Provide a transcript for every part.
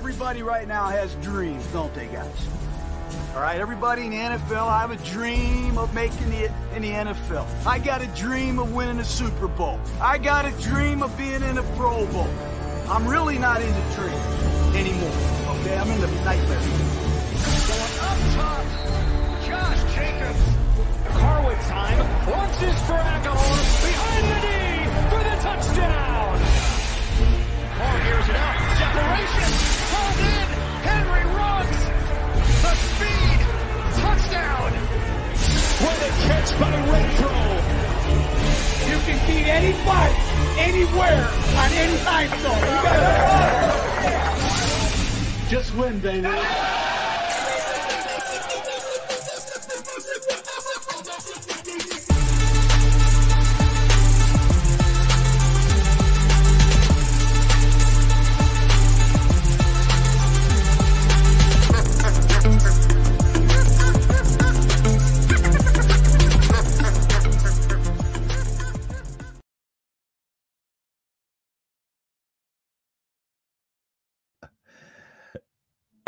Everybody right now has dreams, don't they, guys? All right, everybody in the NFL, I have a dream of making it in the NFL. I got a dream of winning a Super Bowl. I got a dream of being in a Pro Bowl. I'm really not into dreams anymore, okay? I'm into nightmares. Going up top, Josh Jacobs. Harwood time, launches for Agholor, behind the knee for the touchdown. Oh, Carr hears it out, separation, in, Henry runs, the speed, touchdown. What a catch by Renfrow. You can beat anybody, anywhere, on any time zone. Just win, baby.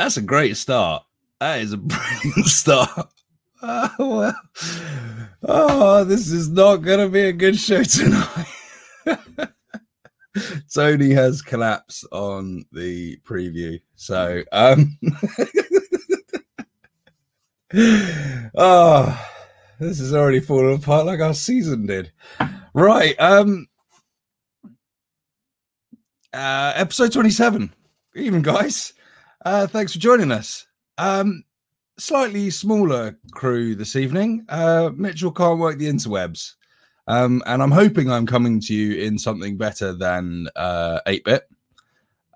That's a great start. That is a brilliant start. Oh, well. oh this is not going to be a good show tonight. Tony has collapsed on the preview. So, um, oh, this is already falling apart like our season did. Right. Um, uh, episode 27. Even guys. Uh, thanks for joining us. Um, slightly smaller crew this evening. Uh, Mitchell can't work the interwebs. Um, and I'm hoping I'm coming to you in something better than uh, 8 bit.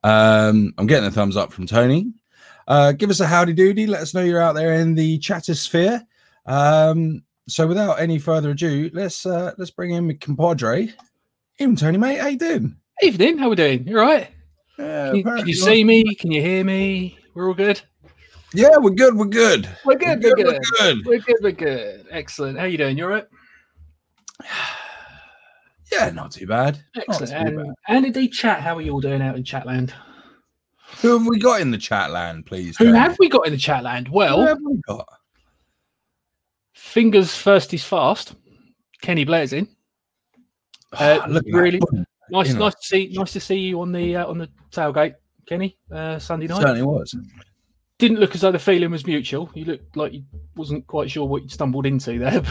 Um, I'm getting a thumbs up from Tony. Uh, give us a howdy doody. Let us know you're out there in the chatosphere. Um, so without any further ado, let's uh, let's bring in my compadre. Even Tony, mate, how you doing? Evening, how we doing? You all right? Yeah, Can you, can you see me? Can you hear me? We're all good. Yeah, we're good. We're good. We're good. We're good. We're good. We're good. We're good. Excellent. How you doing? You're all right? Yeah, not too bad. Not Excellent. too And, bad. and indeed, chat. How are you all doing out in Chatland? Who have we got in the Chatland, please? Who Tony? have we got in the Chatland? Who Well, have we got? fingers first is fast. Kenny Blair's in. Uh, look really that. Nice, nice to see. Nice to see you on the uh, on the tailgate, Kenny. Uh, Sunday night. Certainly was. Didn't look as though the feeling was mutual. You looked like you wasn't quite sure what you stumbled into there.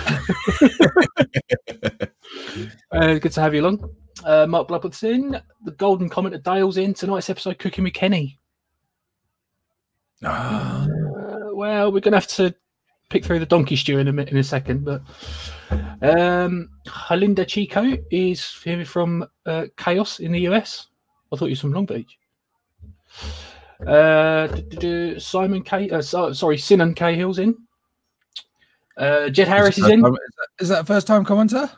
uh, good to have you along. Uh, Mark Bloodworth's in. The Golden Comment of Dale's in. Tonight's episode, Cooking with Kenny. Ah, Uh, well, we're going to have to pick through the donkey stew in a, in a second. But um, Halinda Chico is here from uh, Chaos in the US. I thought you were from Long Beach. Uh, Simon K. Uh, so, sorry, Sinan Cahill's in. Uh, Jed Harris is First in. time- Is that, is that a first time commenter?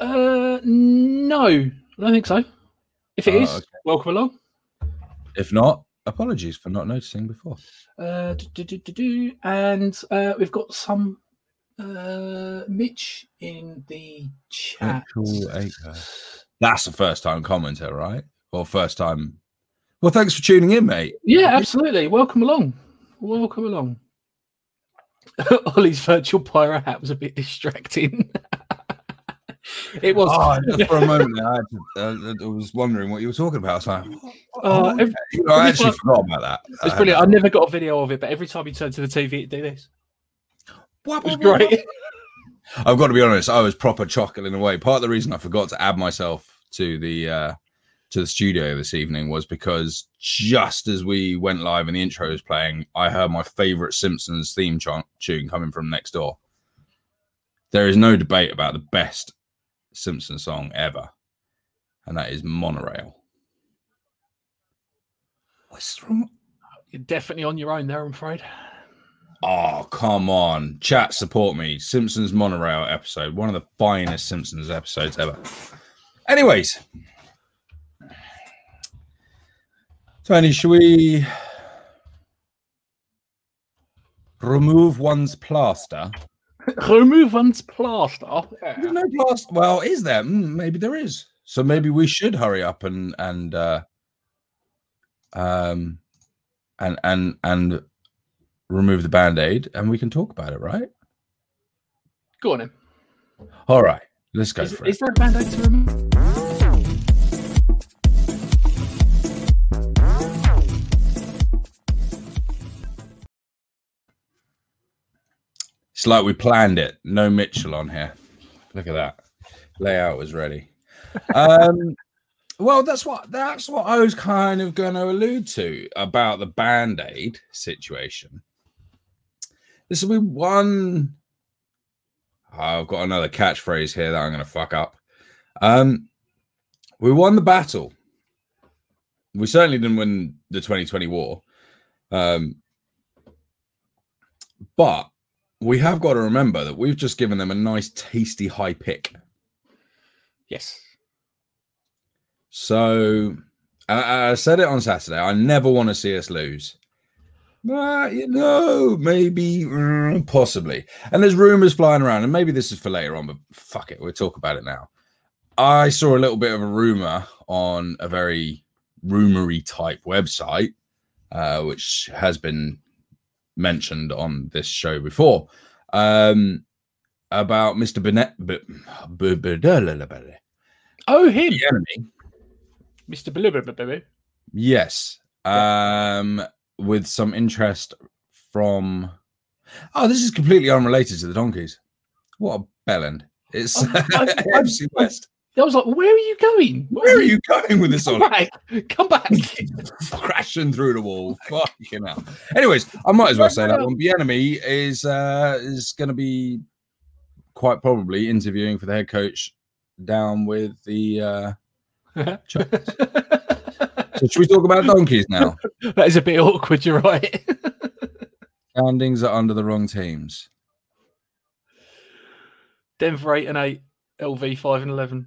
Uh, no, I don't think so. If it Oh, is, okay. welcome along. If not, apologies for not noticing before. Uh, and uh, we've got some uh, Mitch in the chat. That's the first time commenter, right? Or first time. Well, thanks for tuning in, mate. Yeah, absolutely. Welcome along. Welcome along. Ollie's virtual pyro hat was a bit distracting. it was. Oh, for a moment, I, had to, uh, I was wondering what you were talking about. I was like, Uh, oh, every- okay. I actually every forgot about that. It's brilliant. I never got a video of it, but every time you turn to the TV, it do this. What It was great. I've got to be honest. I was proper chuckling away. Part of the reason I forgot to add myself to the uh, to the studio this evening was because just as we went live and the intro was playing, I heard my favorite Simpsons theme ch- tune coming from next door. There is no debate about the best Simpsons song ever, and that is Monorail. What's wrong? You're definitely on your own there, I'm afraid. Oh, come on. Chat, support me. Simpsons Monorail episode. One of the finest Simpsons episodes ever. Anyways. Tony, should we remove one's plaster? Remove one's plaster. There's no plaster. Well, is there? Mm, maybe there is. So maybe we should hurry up and and uh, um, and and and remove the band-aid and we can talk about it, right? Go on then. All right, let's go Is, for is it. there a band-aid to remove? Like we planned it. No Mitchell on here. Look at that. Layout was ready. Um well that's what that's what I was kind of going to allude to about the band-aid situation. This will be one I've got another catchphrase here that I'm going to fuck up. Um we won the battle. We certainly didn't win the 2020 war. Um but we have got to remember that we've just given them a nice, tasty high pick. Yes. So I, I said it on Saturday. I never want to see us lose. But you know, maybe, mm, possibly. And there's rumors flying around, and maybe this is for later on, but fuck it, we'll talk about it now. I saw a little bit of a rumor on a very rumory type website, uh, which has been mentioned on this show before, um, about Mr. Bennett. B- B- B- the Oh, him, enemy. Mr. Blubber. Yes. Um, with some interest from. Oh, this is completely unrelated to the donkeys. What a bellend! It's I- I- I- FC West. I was like, where are you going? Where are you going with this Come on? back. Come back. Crashing through the wall. Fucking hell. Anyways, I might as well say that one. The enemy is uh is going to be quite probably interviewing for the head coach down with the. uh So should we talk about donkeys now? that is a bit awkward, you're right. Standings are under the wrong teams. Denver 8 and 8, LV 5 and 11.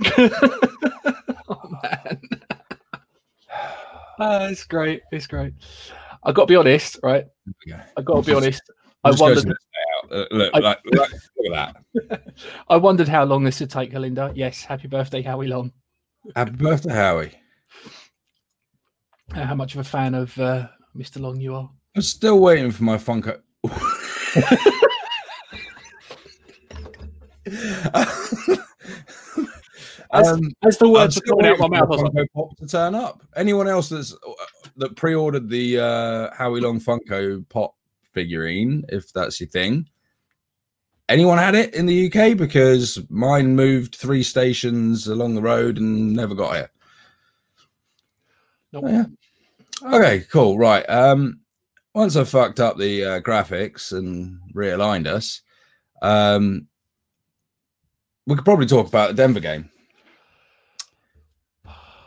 oh, man. Ah, it's great. It's great. i got to be honest, right? I got to be honest. I wondered, to say out. Uh, look, I- like, like, look at that. I wondered how long this would take, Galinda. Yes, happy birthday, Howie Long. Happy birthday, Howie. Uh, how much of a fan of uh, Mr. Long you are. I'm still waiting for my Funko. As, um, as the words are coming out my for mouth, I was like, Funko Pop to turn up. Anyone else that's uh, that pre-ordered the uh, Howie Long Funko Pop figurine, if that's your thing. Anyone had it in the UK? Because mine moved three stations along the road and never got it. Nope. Oh, yeah. Okay, cool. Right. Um, once I fucked up the uh, graphics and realigned us, um, we could probably talk about the Denver game.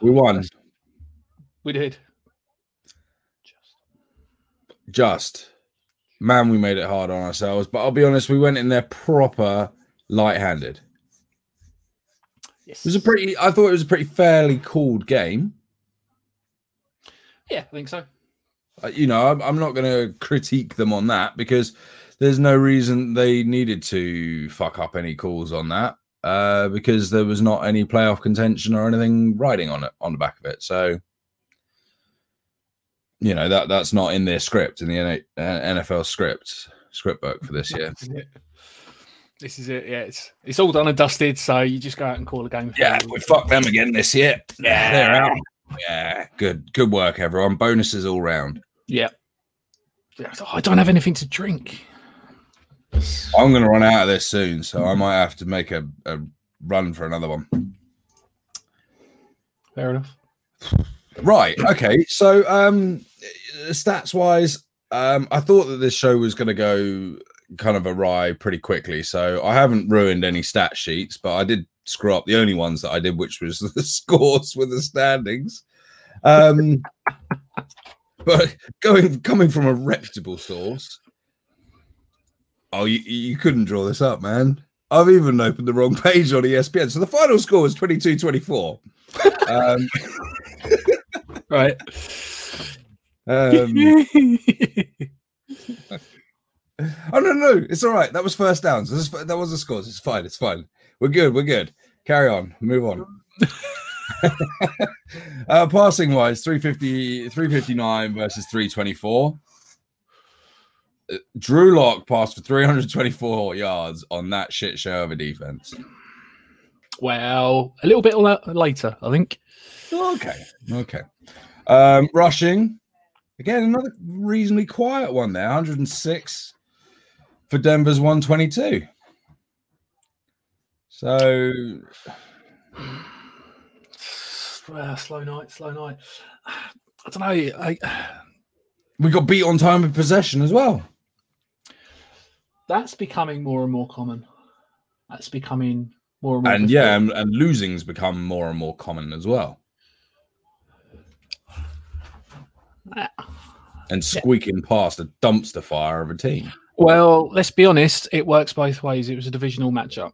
We won. we did. Just man, we made it hard on ourselves. But I'll be honest, we went in there proper light-handed. Yes. It was a pretty. I thought it was a pretty fairly called game. yeah, I think so. Uh, you know, I'm, I'm not going to critique them on that because there's no reason they needed to fuck up any calls on that uh, because there was not any playoff contention or anything riding on it on the back of it. So, you know that that's not in their script in the uh, NFL script script book for this year. This is it. This is it. Yeah, it's it's all done and dusted. So you just go out and call a game. Yeah, we fucked them again this year. Yeah, they're out. Yeah, good good work, everyone. Bonuses all round. Yeah, I don't have anything to drink. I'm going to run out of this soon, so I might have to make a, a run for another one. Fair enough. Right. Okay. So, um, stats wise, um, I thought that this show was going to go kind of awry pretty quickly. So I haven't ruined any stat sheets, but I did screw up the only ones that I did, which was the scores with the standings. Um, but going coming from a reputable source, oh, you, you couldn't draw this up, man. I've even opened the wrong page on ESPN. So the final score was 22 24. Um, Right. um, Oh no, no, it's all right. That was first downs. This that was the scores. It's fine. It's fine. We're good. We're good. Carry on. Move on. uh, passing wise, 350, 359 versus 324. Drew Lock passed for 324 yards on that shit show of a defense. Well, a little bit la- later, I think. Okay. Okay. Um, rushing. Again, another reasonably quiet one there. 106 for Denver's 122. So Uh, slow night, slow night. I don't know. I, we got beat on time of possession as well. That's becoming more and more common. That's becoming more and more. And a yeah, and, and losing's become more and more common as well. And squeaking past a dumpster fire of a team. Well, let's be honest. It works both ways. It was a divisional matchup.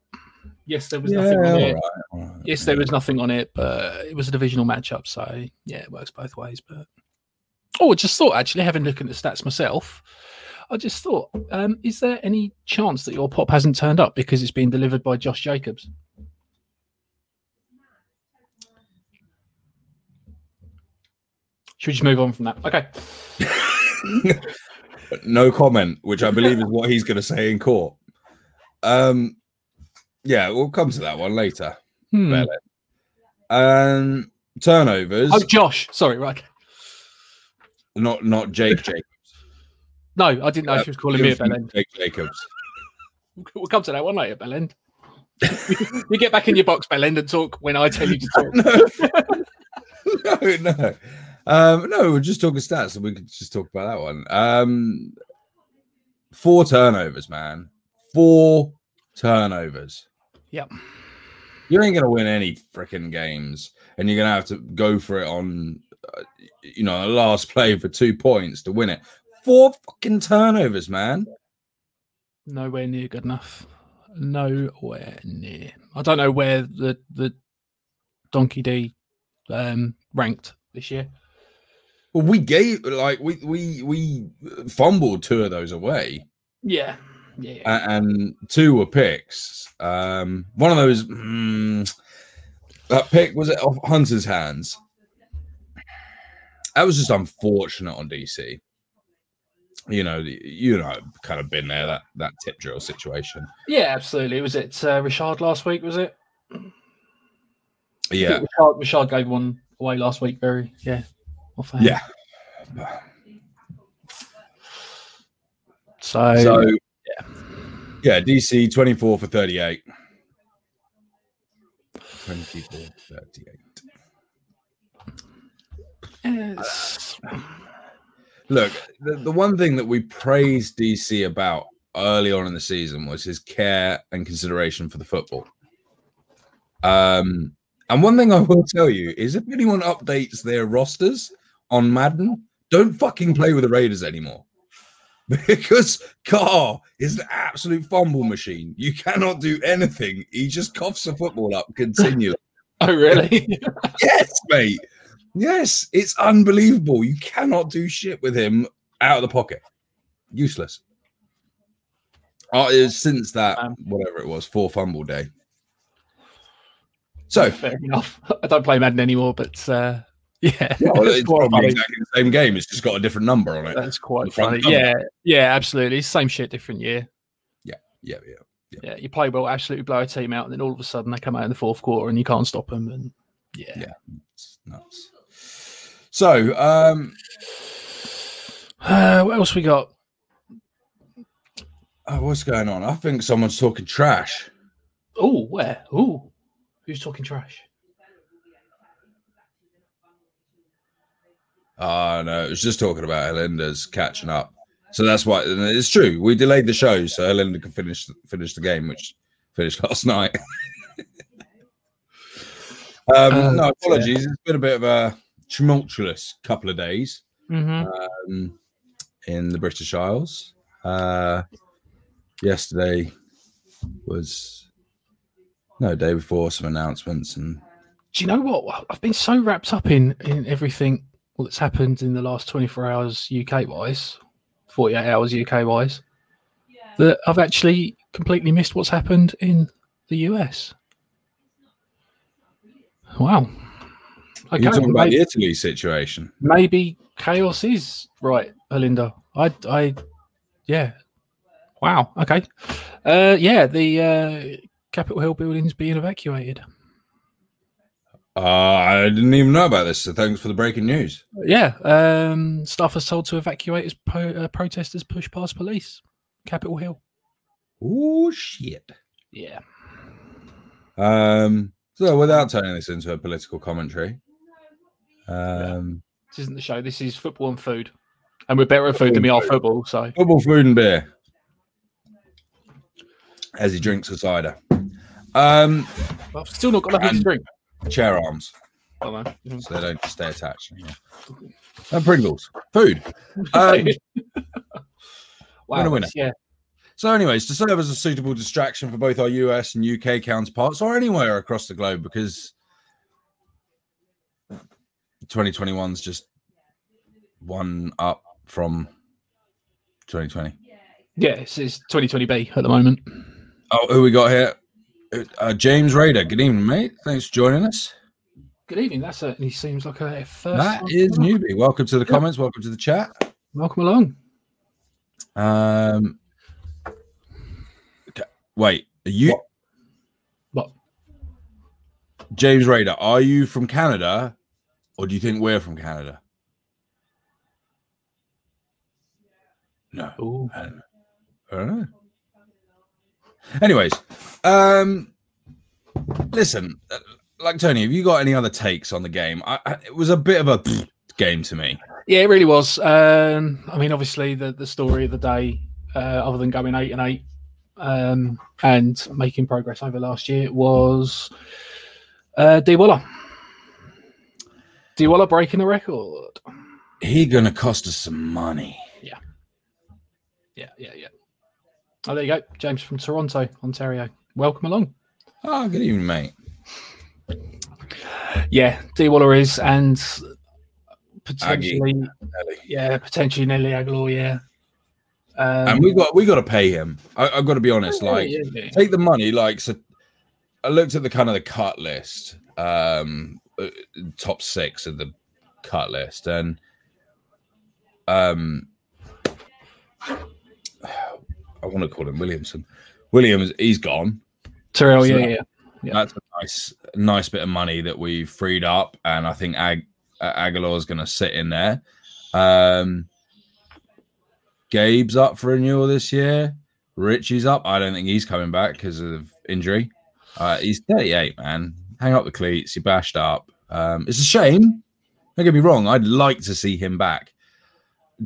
Yes, there was nothing on it. right. Yes, there was nothing on it, but it was a divisional matchup. So yeah, it works both ways. But oh, I just thought actually, having a look at the stats myself, I just thought, um, is there any chance that your pop hasn't turned up because it's been delivered by Josh Jacobs? Should we just move on from that? Okay. no comment, which I believe is what he's going to say in court. Um, yeah, we'll come to that one later. Hmm. Um, turnovers, Oh, Josh. Sorry, right. not not Jake Jacobs. No, I didn't know if he was calling me a bellend. Jacobs. We'll come to that one later, Bellend. you get back in your box, Bellend, and talk when I tell you to talk. no, no. Um, no, we're just talking stats, and we could just talk about that one. Um, four turnovers, man. Four turnovers. Yep. You ain't gonna win any freaking games, and you're gonna have to go for it on, uh, you know, a last play for two points to win it. Four fucking turnovers, man. Nowhere near good enough. Nowhere near. I don't know where the the Donkey D um, ranked this year. Well, we gave like we we we fumbled two of those away. Yeah. Yeah. And two were picks. Um, one of those mm, that pick was it off Hunter's hands. That was just unfortunate on DC. You know, you know, kind of been there that that tip drill situation. yeah, absolutely. Was it uh, Richard last week? Was it? Yeah, Richard, Richard gave one away last week. Very yeah. Yeah. So, So yeah, DC twenty four for thirty eight. 24 38. it's- Look, the, the one thing that we praised DC about early on in the season was his care and consideration for the football. Um, and one thing I will tell you is if anyone updates their rosters on Madden, don't fucking play with the Raiders anymore. Because Carr is an absolute fumble machine. You cannot do anything. He just coughs the football up continually. oh really? yes, mate. Yes, it's unbelievable. You cannot do shit with him out of the pocket. Useless. Oh, it was since that Um, whatever it was, four fumble day. So Fair enough. I don't play Madden anymore, but uh, yeah, well, it's probably exactly the same game. It's just got a different number on it. That's quite funny. cover. Yeah, yeah, absolutely. Same shit, different year. Yeah, yeah. Yeah, you play well, absolutely blow a team out, and then all of a sudden they come out in the fourth quarter and you can't stop them. And yeah, Yeah. It's nuts. So, um, Uh, what else we got? oh, what's going on? I think someone's talking trash. Oh, where? Oh, who's talking trash? Oh no, it was just talking about Helinda's catching up. So that's why it's true. We delayed the show so Helinda could finish finish the game, which finished last night. um, Uh, no apologies. It's been a bit of a tumultuous couple of days Mm-hmm. um, in the British Isles. Uh, yesterday was no day before some announcements and Do you know what? I've been so wrapped up in in everything that's happened in the last twenty four hours UK wise, forty eight hours UK wise, that I've actually completely missed what's happened in the US. Wow. Okay, You're talking about maybe, the Italy situation. maybe chaos is right, Belinda. I, I, yeah. Wow. Okay. Uh, yeah. The uh, Capitol Hill building's being evacuated. Uh, I didn't even know about this, so thanks for the breaking news. Yeah. Um, staff are told to evacuate as uh, protesters push past police. Capitol Hill. Oh shit. Yeah. Um, so without turning this into a political commentary, um, This isn't the show. This is football and food, and we're better at food than we are football. So football, food, and beer. As he drinks a cider. Um, I've still not got nothing to drink. chair arms, don't know. so they don't stay attached. Yeah. And Pringles, food. Um, wow. winner, winner. Yeah. So, anyways, to serve as a suitable distraction for both our US and UK counterparts, or anywhere across the globe, because 2021's just one up from 2020. Yeah. It's, it's 2020B at the moment. Oh, who we got here? Uh, James Raider. Good evening, mate. Thanks for joining us. Good evening. That certainly seems like a first. That is newbie. Welcome to the comments. Welcome to the chat. Welcome along. Um, okay, wait, are you What? James Raider? Are you from Canada, or do you think we're from Canada? No. Ooh. I don't know. I don't know. Anyways, um, listen, like Tony, have you got any other takes on the game? I, I, it was a bit of a game to me. Yeah, it really was. Um, I mean, obviously, the the story of the day, uh, other than going eight and eight um, and making progress over last year, was uh, D Waller. D Waller breaking the record. He gonna cost us some money. Yeah, yeah, yeah. Yeah. Oh, there you go, James from Toronto, Ontario. Welcome along. Oh, good evening, mate. Yeah, D Waller is, and potentially, Ellie. yeah, potentially Nelly Agholor. Yeah, um, And we got we got to pay him. I, I've got to be honest. yeah, Like, yeah, yeah. take the money. Like, so I looked at the kind of the cut list, um, uh, top six of the cut list, and um, I want to call him Williamson. Williams, he's gone. Terrell, So- yeah, yeah. Yeah. That's a nice, nice bit of money that we've freed up, and I think Ag- uh, Agholor's going to sit in there. Um, Gabe's up for renewal this year. Richie's up. I don't think he's coming back because of injury. Uh, he's 38, man. Hang up the cleats. He bashed up. Um, it's a shame. Don't get me wrong. I'd like to see him back.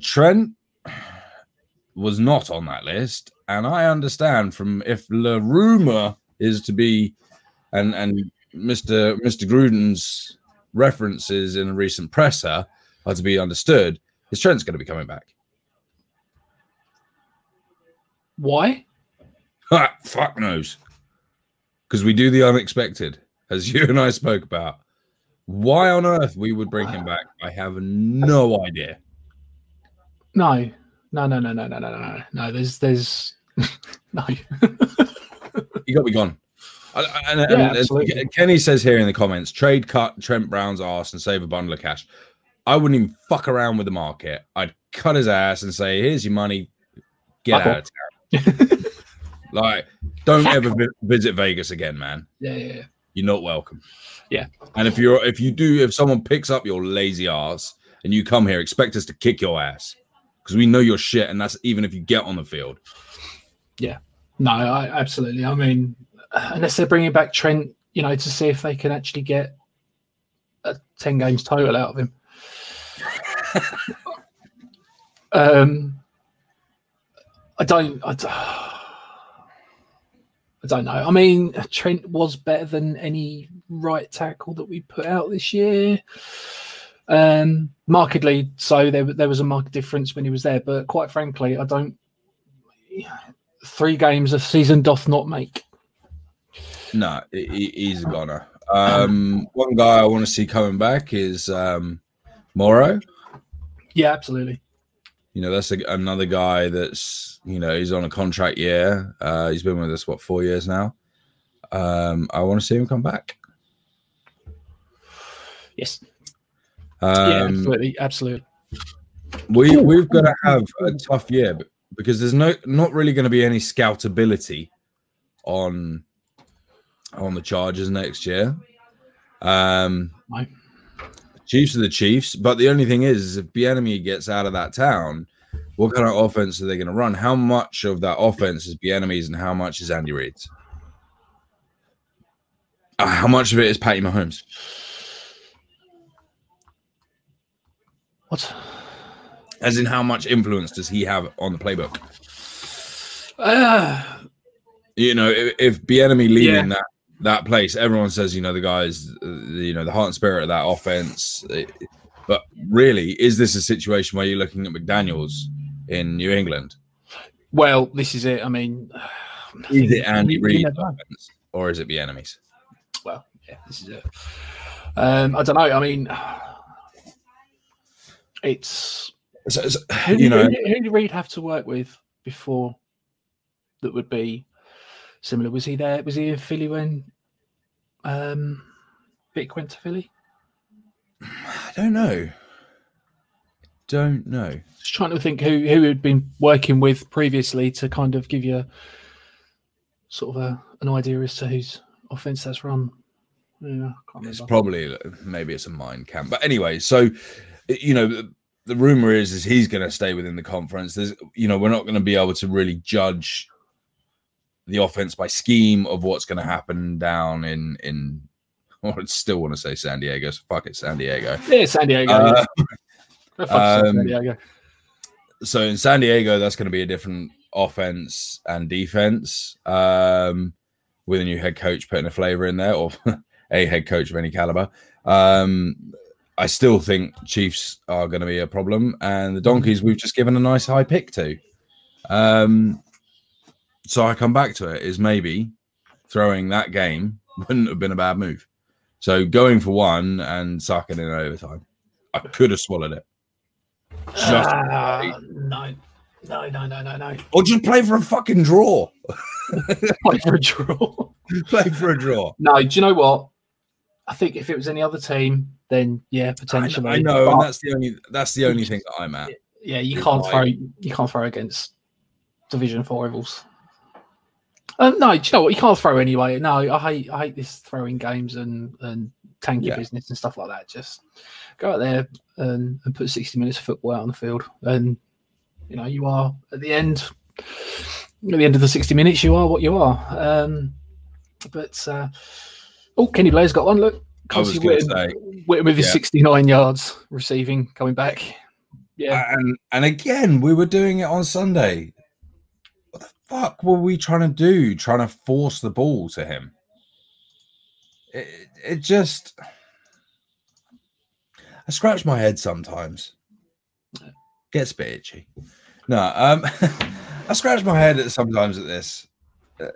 Trent was not on that list, and I understand from if the rumor is to be, and and Mister Mister Gruden's references in a recent presser are to be understood, is Trent's going to be coming back. Why? Fuck knows. Because we do the unexpected, as you and I spoke about. Why on earth we would bring him back, I have no idea. No, no, no, no, no, no, no, no, no. There's, there's, no. You got to be gone. And- and- Yeah, absolutely. Kenny says here in the comments, trade cut Trent Brown's ass and save a bundle of cash. I wouldn't even fuck around with the market. I'd cut his ass and say, "Here's your money. Get Fuck out of town." like, don't ever vi- visit Vegas again, man. yeah, yeah, yeah. You're not welcome. Yeah. And if you're if you do if someone picks up your lazy ass and you come here, expect us to kick your ass because we know your shit, and that's even if you get on the field. Yeah. No, I, absolutely. I mean, unless they're bringing back Trent, you know, to see if they can actually get a ten games total out of him. um, I don't. I, d- I don't know. I mean, Trent was better than any right tackle that we put out this year. Um, markedly so. There, there was a marked difference when he was there, but quite frankly, I don't three games a season doth not make. No, he, he- he's a goner. Um, one guy I want to see coming back is um, Morrow. Yeah, absolutely. You know, that's a, another guy that's you know he's on a contract year. Uh, he's been with us what four years now. Um, I want to see him come back. Yes. Um, yeah, absolutely, absolutely. We we've got to have a tough year because there's no not really going to be any scoutability on on the Chargers next year. Um, No. Chiefs are the Chiefs, but the only thing is, is if Bieniemy gets out of that town, what kind of offense are they going to run? How much of that offense is Bieniemy's and how much is Andy Reid's? Uh, how much of it is Patty Mahomes? What? As in, how much influence does he have on the playbook? Uh, you know, if, if Bienemy leaving Yeah. that that place, everyone says, you know, the guys, uh, you know, the heart and spirit of that offense. But really, is this a situation where you're looking at McDaniels in New England? well, this is it. I mean, I Is it Andy Reid offense, or is it the enemies? Well, yeah, this is it. Um, I don't know. I mean, it's So, so, who, you know, who, who did Reid have to work with before that would be similar? Was he there? Was he in Philly when um, Vick went to Philly? I don't know. Don't know. Just trying to think who who had been working with previously to kind of give you sort of a, an idea as to whose offense that's run. Yeah, It's probably maybe it's a mind camp, but anyway. So, you know, the, the rumor is is he's going to stay within the conference. There's, you know, we're not going to be able to really judge the offense by scheme of what's going to happen down in in. Well, I still want to say San Diego. So fuck it, San Diego. yeah, San Diego. Uh, yourself, um, San Diego. so in San Diego, that's going to be a different offense and defense um, with a new head coach putting a flavor in there, or a head coach of any caliber. Um, I still think Chiefs are going to be a problem, and the Donkeys we've just given a nice high pick to. Um, so I come back to it is maybe throwing that game wouldn't have been a bad move. So going for one and sucking in overtime, I could have swallowed it. Just Ah, no, no, no, no, no, no. or just play for a fucking draw. Play for a draw. play for a draw. No, do you know what? I think if it was any other team, then yeah, I, potentially. I know, But, and that's the only that's the only thing that I'm at. yeah, you can't like- throw you can't throw against Division Four rivals. Uh, no, do you know what? You can't throw anyway. No, I hate I hate this throwing games and and tanky Yeah. business and stuff like that. Just go out there and, and put sixty minutes of football out on the field, and you know you are at the end. At the end of the sixty minutes, you are what you are. Um, but uh, oh, Kenny Blair's got one. Look, I was going to say, with his Yeah. 69 yards receiving coming back. Yeah. and and again, we were doing it on Sunday. Fuck were we trying to do? Trying to force the ball to him? It, it just, I scratch my head sometimes. Gets a bit itchy. No, um, I scratch my head at sometimes at this. Uh,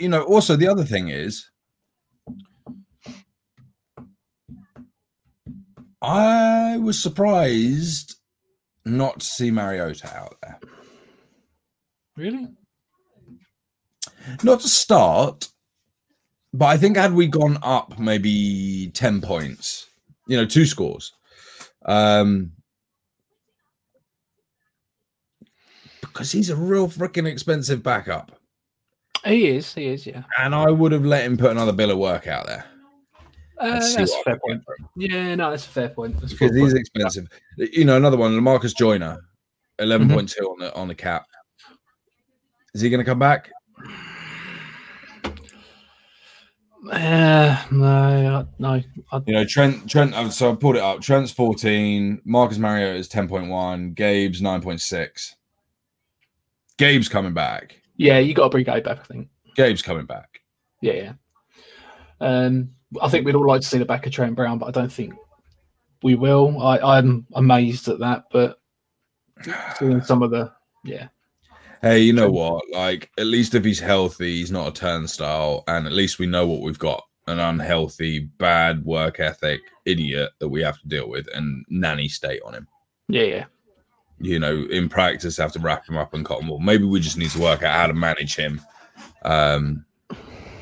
you know, also the other thing is, I was surprised not to see Mariota out there. Really? Not to start, but I think had we gone up maybe 10 points, you know, two scores, um, because he's a real freaking expensive backup. He is. He is. Yeah. And I would have let him put another bill of work out there. Uh, that's a fair point. get from him. Yeah. No, that's a fair point. That's because he's point. expensive. You know, another one, LaMarcus Joyner, eleven point two on the on the cap. Is he going to come back? Uh, no, I- no. I, You know, Trent. Trent. So I pulled it up. Trent's fourteen. Marcus Mariota is ten point one. Gabe's nine point six. Gabe's coming back. yeah, you got to bring Gabe back. I think. Gabe's coming back. Yeah. Yeah. Um, I think we'd all like to see the back of Trent Brown, but I don't think we will. I, I'm amazed at that, but seeing some of the yeah, Hey, you know what? Like, at least if he's healthy, he's not a turnstile, and at least we know what we've got an unhealthy, bad work ethic idiot that we have to deal with and nanny state on him. yeah, yeah. you know, in practice have to wrap him up in cotton wool. Maybe we just need to work out how to manage him. Um,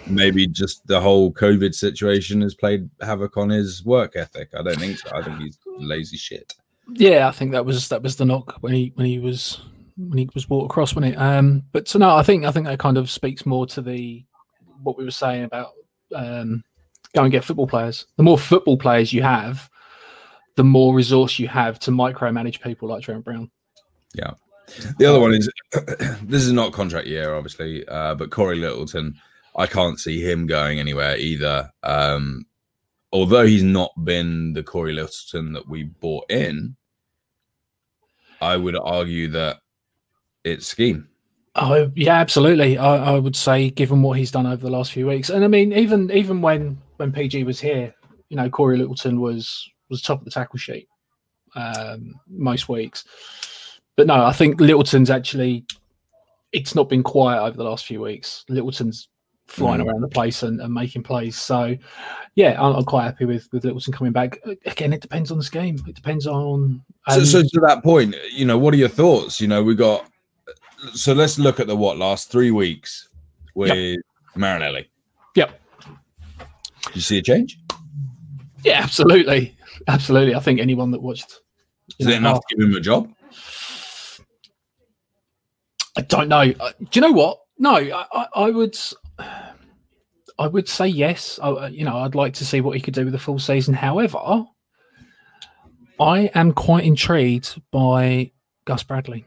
maybe just the whole COVID situation has played havoc on his work ethic. I don't think so. I think he's lazy shit. Yeah, I think that was that was the knock when he when he was when he was brought across, wasn't it? Um, but so no, I think I think that kind of speaks more to the what we were saying about um, go and get football players. The more football players you have, the more resource you have to micromanage people like Trent Brown. Yeah. The other one is this is not contract year, obviously, uh, but Corey Littleton, I can't see him going anywhere either. Um, although he's not been the Corey Littleton that we bought in, I would argue that it's scheme. Oh yeah, absolutely. I, I would say, given what he's done over the last few weeks, and I mean, even even when when PG was here, you know, Corey Littleton was was top of the tackle sheet um, most weeks. But no, I think Littleton's actually it's not been quiet over the last few weeks. Littleton's flying Mm. around the place and, and making plays. So yeah, I'm, I'm quite happy with with Littleton coming back. Again, it depends on this game. It depends on. So, um, so to that point, you know, what are your thoughts? You know, we got. So let's look at the what last three weeks with Marinelli. Yep. Did you see a change? yeah, absolutely, absolutely. I think anyone that watched. Is it enough to give him a job? I don't know. Uh, Do you know what? No, I, I, I would. I would say yes. I, uh, you know, I'd like to see what he could do with the full season. However, I am quite intrigued by Gus Bradley.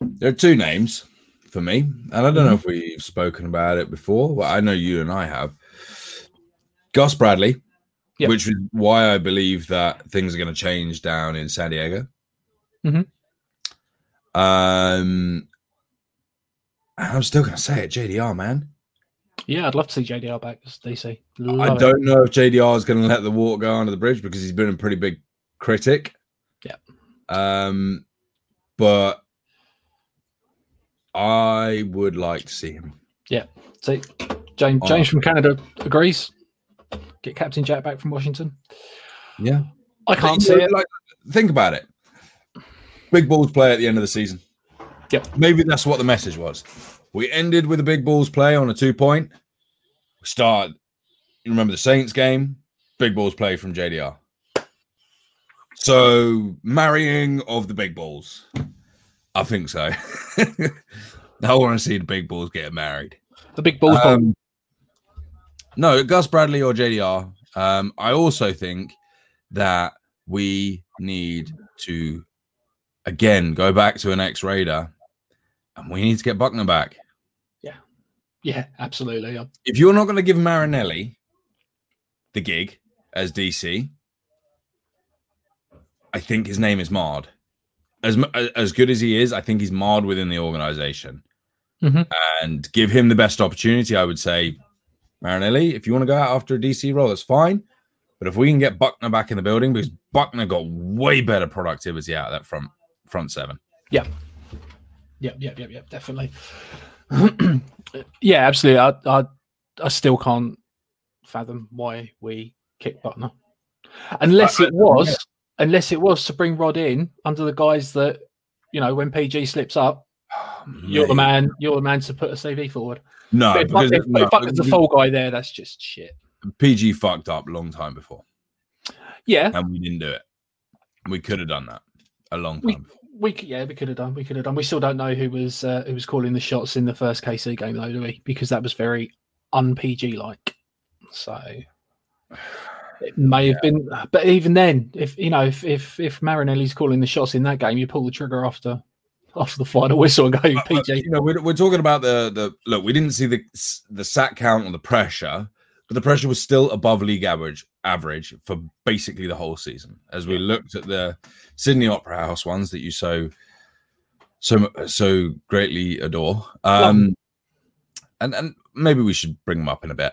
There are two names for me, and I don't know if we've spoken about it before, but I know you and I have. Gus Bradley, Yep. which is why I believe that things are going to change down in San Diego. Mhm. Um, I'm still going to say it, JDR, man. Yeah, I'd love to see JDR back as DC. I Love it. don't know if JDR is going to let the water go under the bridge because he's been a pretty big critic. Yeah. Um, but I would like to see him. Yeah. See, James. James from Canada agrees. Get Captain Jack back from Washington. Yeah. I can't see it. Like, think about it. Big balls play at the end of the season. Yep. Maybe that's what the message was. We ended with a big balls play on a two point. We start. You remember the Saints game? Big balls play from JDR. So marrying of the big balls. I think so. I want to see the big balls get married. The big balls. Um, no, Gus Bradley or JDR. Um, I also think that we need to again go back to an ex Raider and we need to get Buckner back. yeah, yeah, absolutely. If you're not going to give Marinelli the gig as DC, I think his name is marred. As as good as he is, I think he's marred within the organization. Mhm. And give him the best opportunity. I would say, Marinelli, if you want to go out after a DC role, that's fine. But if we can get Buckner back in the building, because Buckner got way better productivity out of that front front seven. Yeah. Yep, yep, yep, yep, definitely. yeah, absolutely. I, I, I still can't fathom why we kicked Buckner, unless it was, unless it was to bring Rod in under the guise that you know when PG slips up, you're the man, you're the man to put a CV forward. No, But if, because if, no, if Buckner's the fall guy there, that's just shit. PG fucked up a long time before. Yeah, and we didn't do it. We could have done that a long We- time. before. we could, yeah, we could have done. We could have done. We still don't know who was uh, who was calling the shots in the first KC game, though, do we? Because that was very un PG like. So it may have been, but even then, if you know, if if if Marinelli's calling the shots in that game, you pull the trigger after after the final whistle and go But, but, you know, we're, we're talking about the the look. We didn't see the the sack count or the pressure, but the pressure was still above league average average for basically the whole season. As we looked at the Sydney Opera House ones that you so so so greatly adore, um, and and maybe we should bring them up in a bit.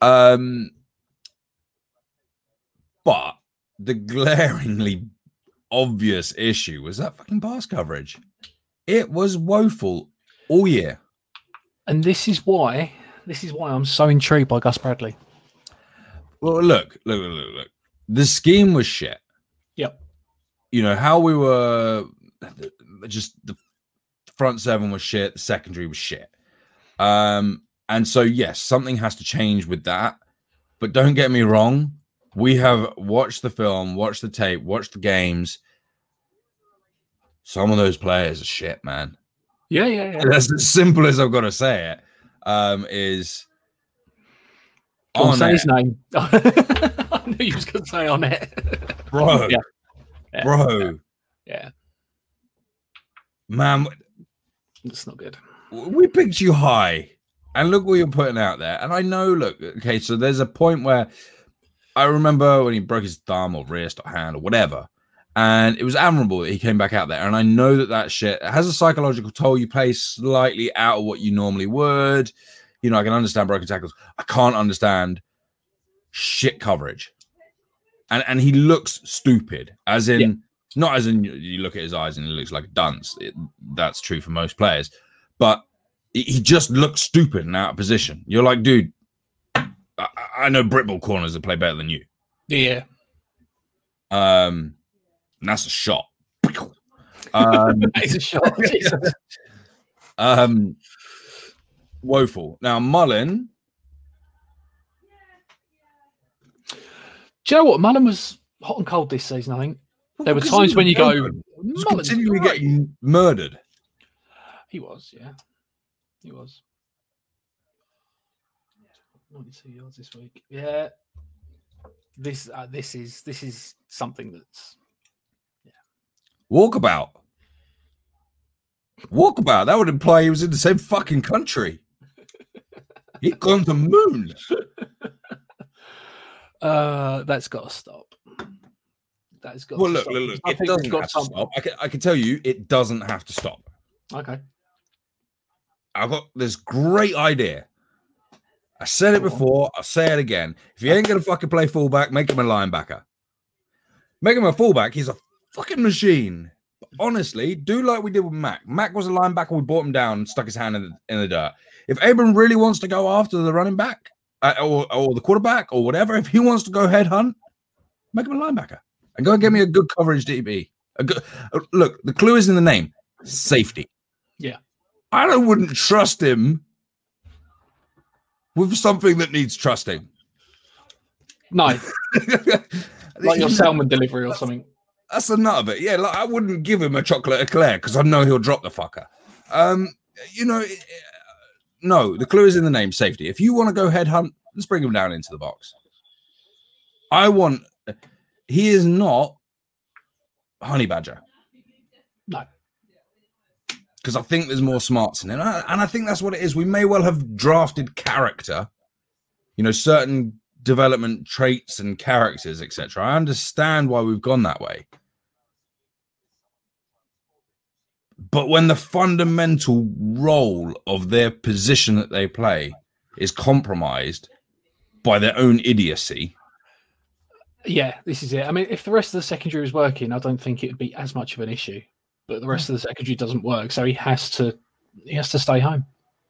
Um, but the glaringly obvious issue was that fucking pass coverage. It was woeful all year. And this is why this is why I'm so intrigued by Gus Bradley. Well, look, look, look, look, look. The scheme was shit. Yep. You know how we were just the front seven was shit, the secondary was shit. Um, and so yes, something has to change with that. But don't get me wrong, We have watched the film, watched the tape, watched the games. Some of those players are shit, man. Yeah, yeah, yeah. That's as simple as I've got to say it. Um, is on say it, his name. I knew you was going to say on it. bro, Yeah. Yeah. bro, Yeah, man. it's not good. we picked you high and look what you're putting out there and i know look okay so there's a point where i remember when he broke his thumb or wrist or hand or whatever and it was admirable that he came back out there. And i know that that shit has a psychological toll. You play slightly out of what you normally would. You know i can understand broken tackles. I can't understand shit coverage. And and he looks stupid as in Yeah. not as in you- look at his eyes and he looks like a dunce. It- that's true for most players. But he- he just looks stupid and out of position. You're like, dude, I, I know Britball corners that play better than you. Yeah, Um, and that's a shot. Um, it's a shot. Jesus. um, woeful. Now, Mullen, Do you know what? Mullen was hot and cold this season. I think there were times when you go, Mullen. he's Mullen's continually getting murdered. He was, yeah, he was. Ninety-two yards this week. Yeah, this uh, this is this is something that's Walkabout. Walkabout. That would imply he was in the same fucking country. He'd gone to moon. uh that's got to stop. That's got. Well, to look, stop. look, look. I It doesn't have to stop. I can, I can tell you, it doesn't have to stop. Okay. I've got this great idea. I said it before. I'll say it again. If you ain't gonna fucking play fullback, make him a linebacker. Make him a fullback. He's a fucking machine. But honestly, do like we did with Mack. Mack was a linebacker. We brought him down stuck his hand in the, in the dirt. If Abram really wants to go after the running back uh, or, or the quarterback or whatever, if he wants to go headhunt, make him a linebacker and go and get me a good coverage DB. A good, uh, look, the clue is in the name safety. Yeah. I don't, wouldn't trust him with something that needs trusting. No, like your salmon delivery or something. That's the nut of it. Yeah, like I wouldn't give him a chocolate eclair because I know he'll drop the fucker. Um, you know, no, the clue is in the name safety. If you want to go headhunt, let's bring him down into the box. I want. He is not honey badger No. because I think there's more smarts in it, and I, and I think that's what it is. We may well have drafted character, you know, certain development traits and characters, etc. I understand why we've gone that way. But when the fundamental role of their position that they play is compromised by their own idiocy, Yeah, this is it. I mean, if the rest of the secondary was working, I don't think it would be as much of an issue. But the rest hmm. of the secondary doesn't work, so he has to he has to stay home,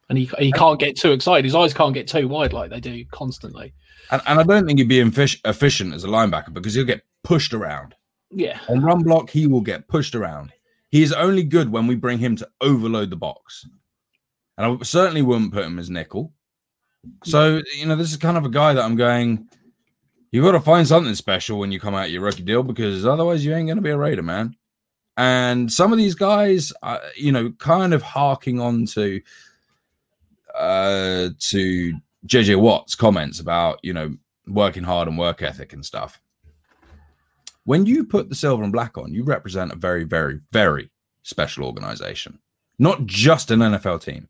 and he he can't get too excited. His eyes can't get too wide like they do constantly. and, and I don't think he'd be effic- efficient as a linebacker because he'll get pushed around. Yeah, On run block, he will get pushed around. He is only good when we bring him to overload the box. And I certainly wouldn't put him as nickel. So, you know, this is kind of a guy that I'm going, you've got to find something special when you come out your rookie deal because otherwise you ain't going to be a Raider, man. And some of these guys, uh, you know, kind of harking on to, uh, to JJ Watt's comments about, you know, working hard and work ethic and stuff when you put the silver and black on, you represent a very, very, very special organization, not just an NFL team.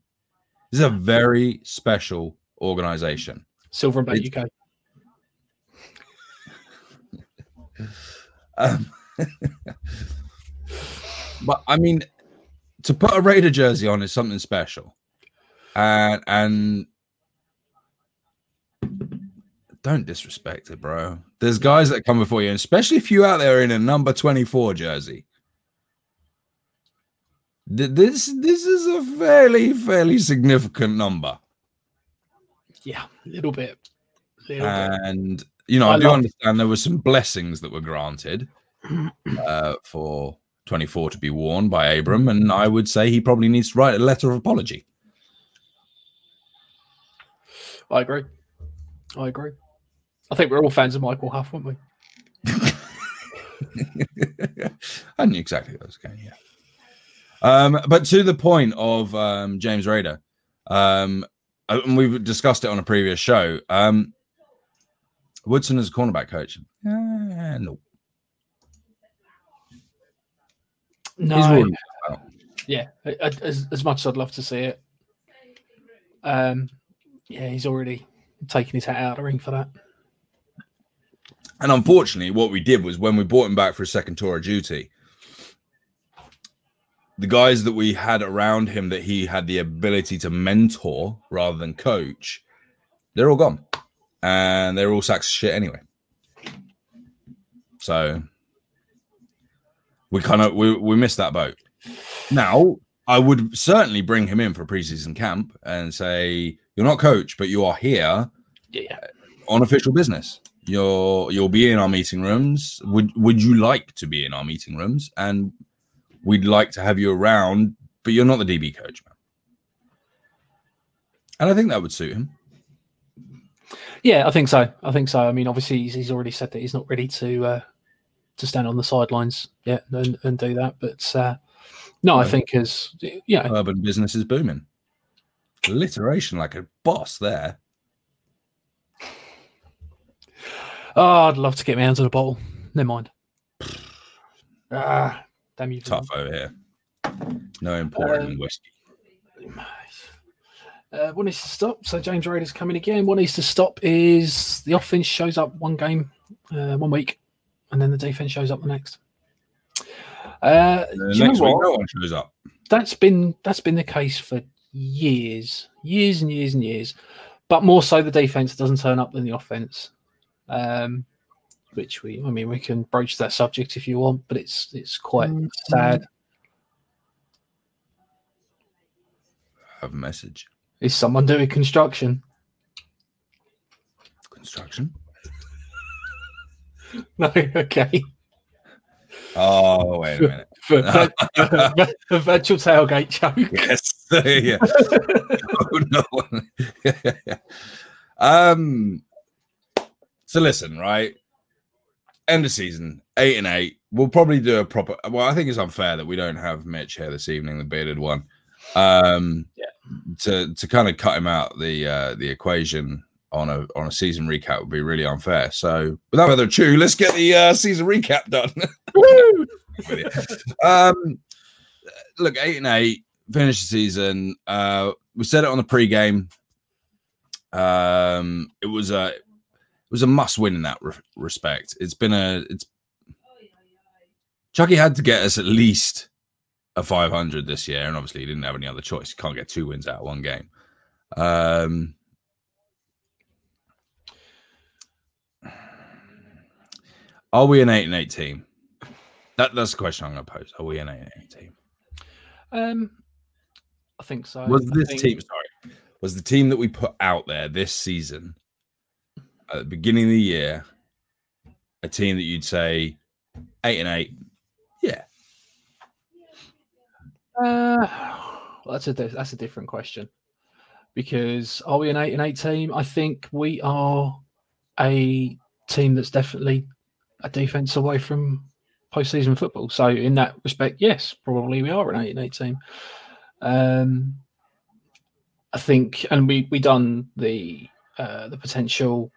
This is a very special organization. silver and black UK. Um, but I mean, to put a Raider jersey on is something special, and and don't disrespect it, bro. There's guys that come before you, and especially if you out there in a number twenty four jersey. This this is a fairly fairly significant number, Yeah, a little bit. Little bit. and you know I, I do understand there were some blessings that were granted uh, for 24 to be worn by Abram, and I would say he probably needs to write a letter of apology. I agree. I agree. I think we're all fans of Michael Huff, weren't we? I knew exactly what I was going. Yeah. Um, but to the point of um, James Rader, um, uh, and we've discussed it on a previous show. Um, Woodson is a cornerback coach. Uh, no, No, ruling it out. yeah. As, as much as I'd love to see it, um, yeah, he's already taken his hat out of the ring for that. And unfortunately, what we did was when we brought him back for a second tour of duty, the guys that we had around him that he had the ability to mentor rather than coach, they're all gone. And they're all sacks of shit anyway. So we kind of we, we missed that boat. Now, I would certainly bring him in for a preseason camp and say, You're not coach, but you are here Yeah, yeah. on official business. You're you'll be in our meeting rooms. Would would you like to be in our meeting rooms? And we'd like to have you around, but you're not the DB coach, man. And I think that would suit him. Yeah, I think so. I think so. I mean, obviously, he's, he's already said that he's not ready to uh, to stand on the sidelines yet and, and do that. But uh, no, I think as yeah, Bourbon business is booming. Alliteration like a boss there. oh, I'd love to get my hands on a bottle. Never mind. Ah, damn you. Tough over here. No important Um, whiskey. Uh, what needs to stop? So James Rader's coming again. What needs to stop is the offense shows up one game, uh, one week, and then the defense shows up the next. Uh, you next know week, what? no one shows up. that's been that's been the case for years, years and years and years. But more so, the defense doesn't turn up than the offense. Um, which we, I mean, we can broach that subject if you want, but it's it's quite sad. I have a message. Is someone doing construction? Construction. No, okay. Oh, wait a minute. For, for, a virtual tailgate joke. yes. yeah. oh, no. um. So listen, right? End of season, eight and eight. We'll probably do a proper. Well, I think it's unfair that we don't have Mitch here this evening, the bearded one. Um, Yeah. To to kind of cut him out the uh, the equation on a on a season recap would be really unfair. So without further ado, let's get the uh, season recap done. um, look, eight and eight, finish the season. Uh, we said it on the pre-game. Um, it was a it was a must win in that re- respect. It's been a it's Chucky had to get us at least a 500 this year, and obviously he didn't have any other choice. You can't get two wins out of one game. Um, are we an eight and eight team? That, that's the question I'm going to pose. Are we an eight and eight team? Um, I think so. Was this think- team sorry? Was the team that we put out there this season at the beginning of the year a team that you'd say eight and eight? Yeah, Uh, well, that's a di- that's a different question because are we an eight and eight team? I think we are a team that's definitely a defense away from postseason football. So in that respect, yes, probably we are an eight and eight team. Um, I think, and we we done the uh, the potential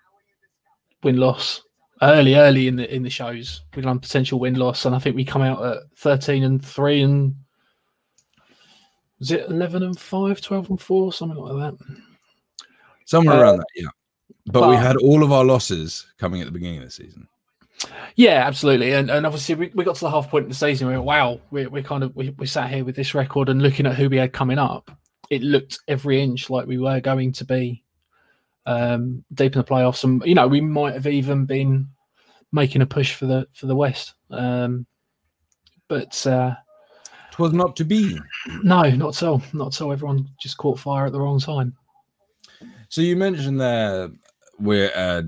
win loss early early in the in the shows. We done potential win loss, and I think we come out at thirteen and three and was it 11 and 5, 12 and 4, something like that? somewhere Uh, around that. Yeah, but, we had all of our losses coming at the beginning of the season. Yeah, absolutely. And, and obviously, we, we got to the half point of the season where, wow, we, we kind of we, we sat here with this record and looking at who we had coming up. It looked every inch like we were going to be um, deep in the playoffs, and you know we might have even been making a push for the for the West. Um, but uh, It was not to be. no, not so. Not so. Everyone just caught fire at the wrong time. So you mentioned there we're a,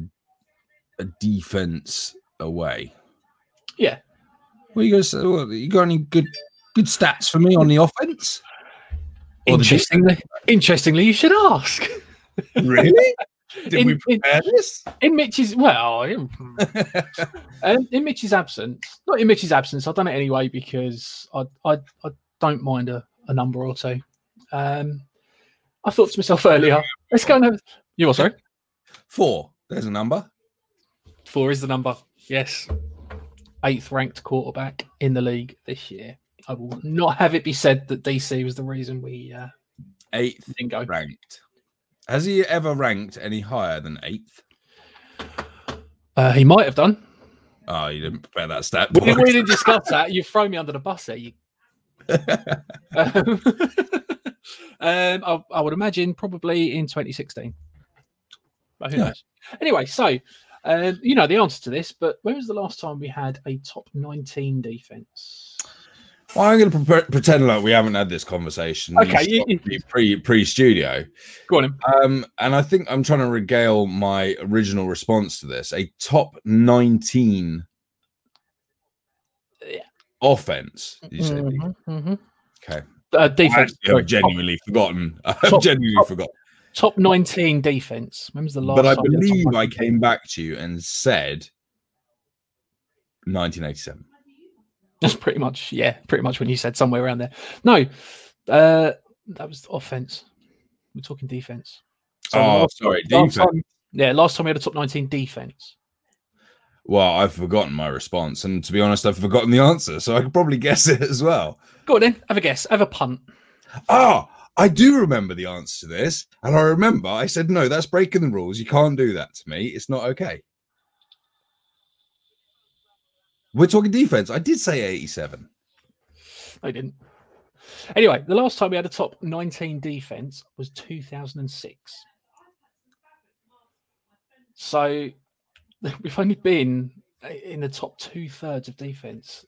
a defense away. Yeah. Well, you guys, what, you got any good good stats for me on the offense? Or the Interestingly, interestingly, you should ask. Really? Did In- we in- prepare this? In Mitch's well, in, um, in Mitch's absence, not in Mitch's absence. I've done it anyway because I I, I don't mind a, a number or two. Um, I thought to myself earlier, let's go and have. You what? Sorry, Four. There's a number. four is the number. Yes, eighth ranked quarterback in the league this year. I will not have it be said that DC was the reason we uh, Eighth didn't go. ranked. Has he ever ranked any higher than eighth? Uh, he might have done. Oh, you didn't prepare that stat. We, we didn't discuss that. You've thrown me under the bus there. You um, um, I, I would imagine probably in 2016. But who Yeah. knows? Anyway, so um, you know the answer to this, but when was the last time we had a top 19 defense? Well, I'm going to pre- pretend like we haven't had this conversation. Okay, you- you- pre pre studio. Go on. Um, and I think I'm trying to regale my original response to this. A top 19 Yeah. offense. You say Mhm, mhm. okay. Uh, I defense. actually sorry, have genuinely forgotten. I've genuinely top- forgotten. Top, top 19 defense. When was the last? But I time we had a top believe I came back to you and said 1987. That's pretty much yeah, pretty much when you said somewhere around there. No, uh, that was offense. We're talking defense. So oh, sorry, defense. time- yeah, last time we had a top 19 defense. Well, I've forgotten my response, and to be honest, I've forgotten the answer, so I could probably guess it as well. Go on then, have a guess, have a punt. Ah, I do remember the answer to this, and I remember I said, "No, that's breaking the rules. You can't do that to me. It's not okay." We're talking defense. I did say 87. I didn't. Anyway, the last time we had a top 19 defense was 2006. So we've only been in the top two thirds of defense.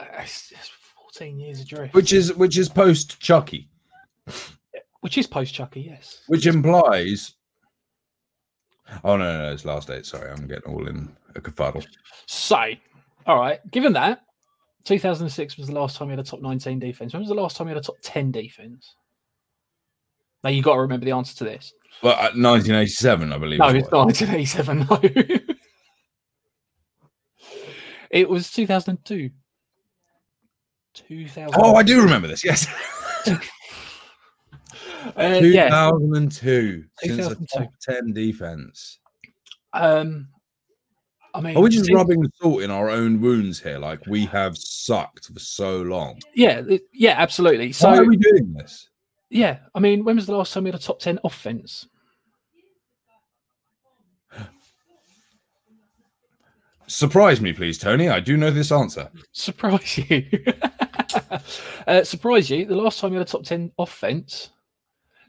Uh, It's it's 14 years adrift, which is which is post Chucky, which is post Chucky, yes. which implies. Oh no, no, no, it's last eight. Sorry, I'm getting all in a kerfuddle. So, all right, given that 2006 was the last time we had a top 19 defense, when was the last time we had a top 10 defense? Now you've got to remember the answer to this. Well, uh, 1987, I believe. No, it it's was. not 1987. No, it was 2002. 2000. Oh, I do remember this. Yes, uh, yeah. 2002. Since 2002. top 10 defense. Um, I mean, Are we just rubbing salt in our own wounds here? Like we have sucked for so long. Yeah, yeah, absolutely. So, Why are we doing this? yeah, I mean, when was the last time we had a top 10 offense? Surprise me, please, Tony. I do know this answer. Surprise you. uh, surprise you. The last time we had a top 10 offense,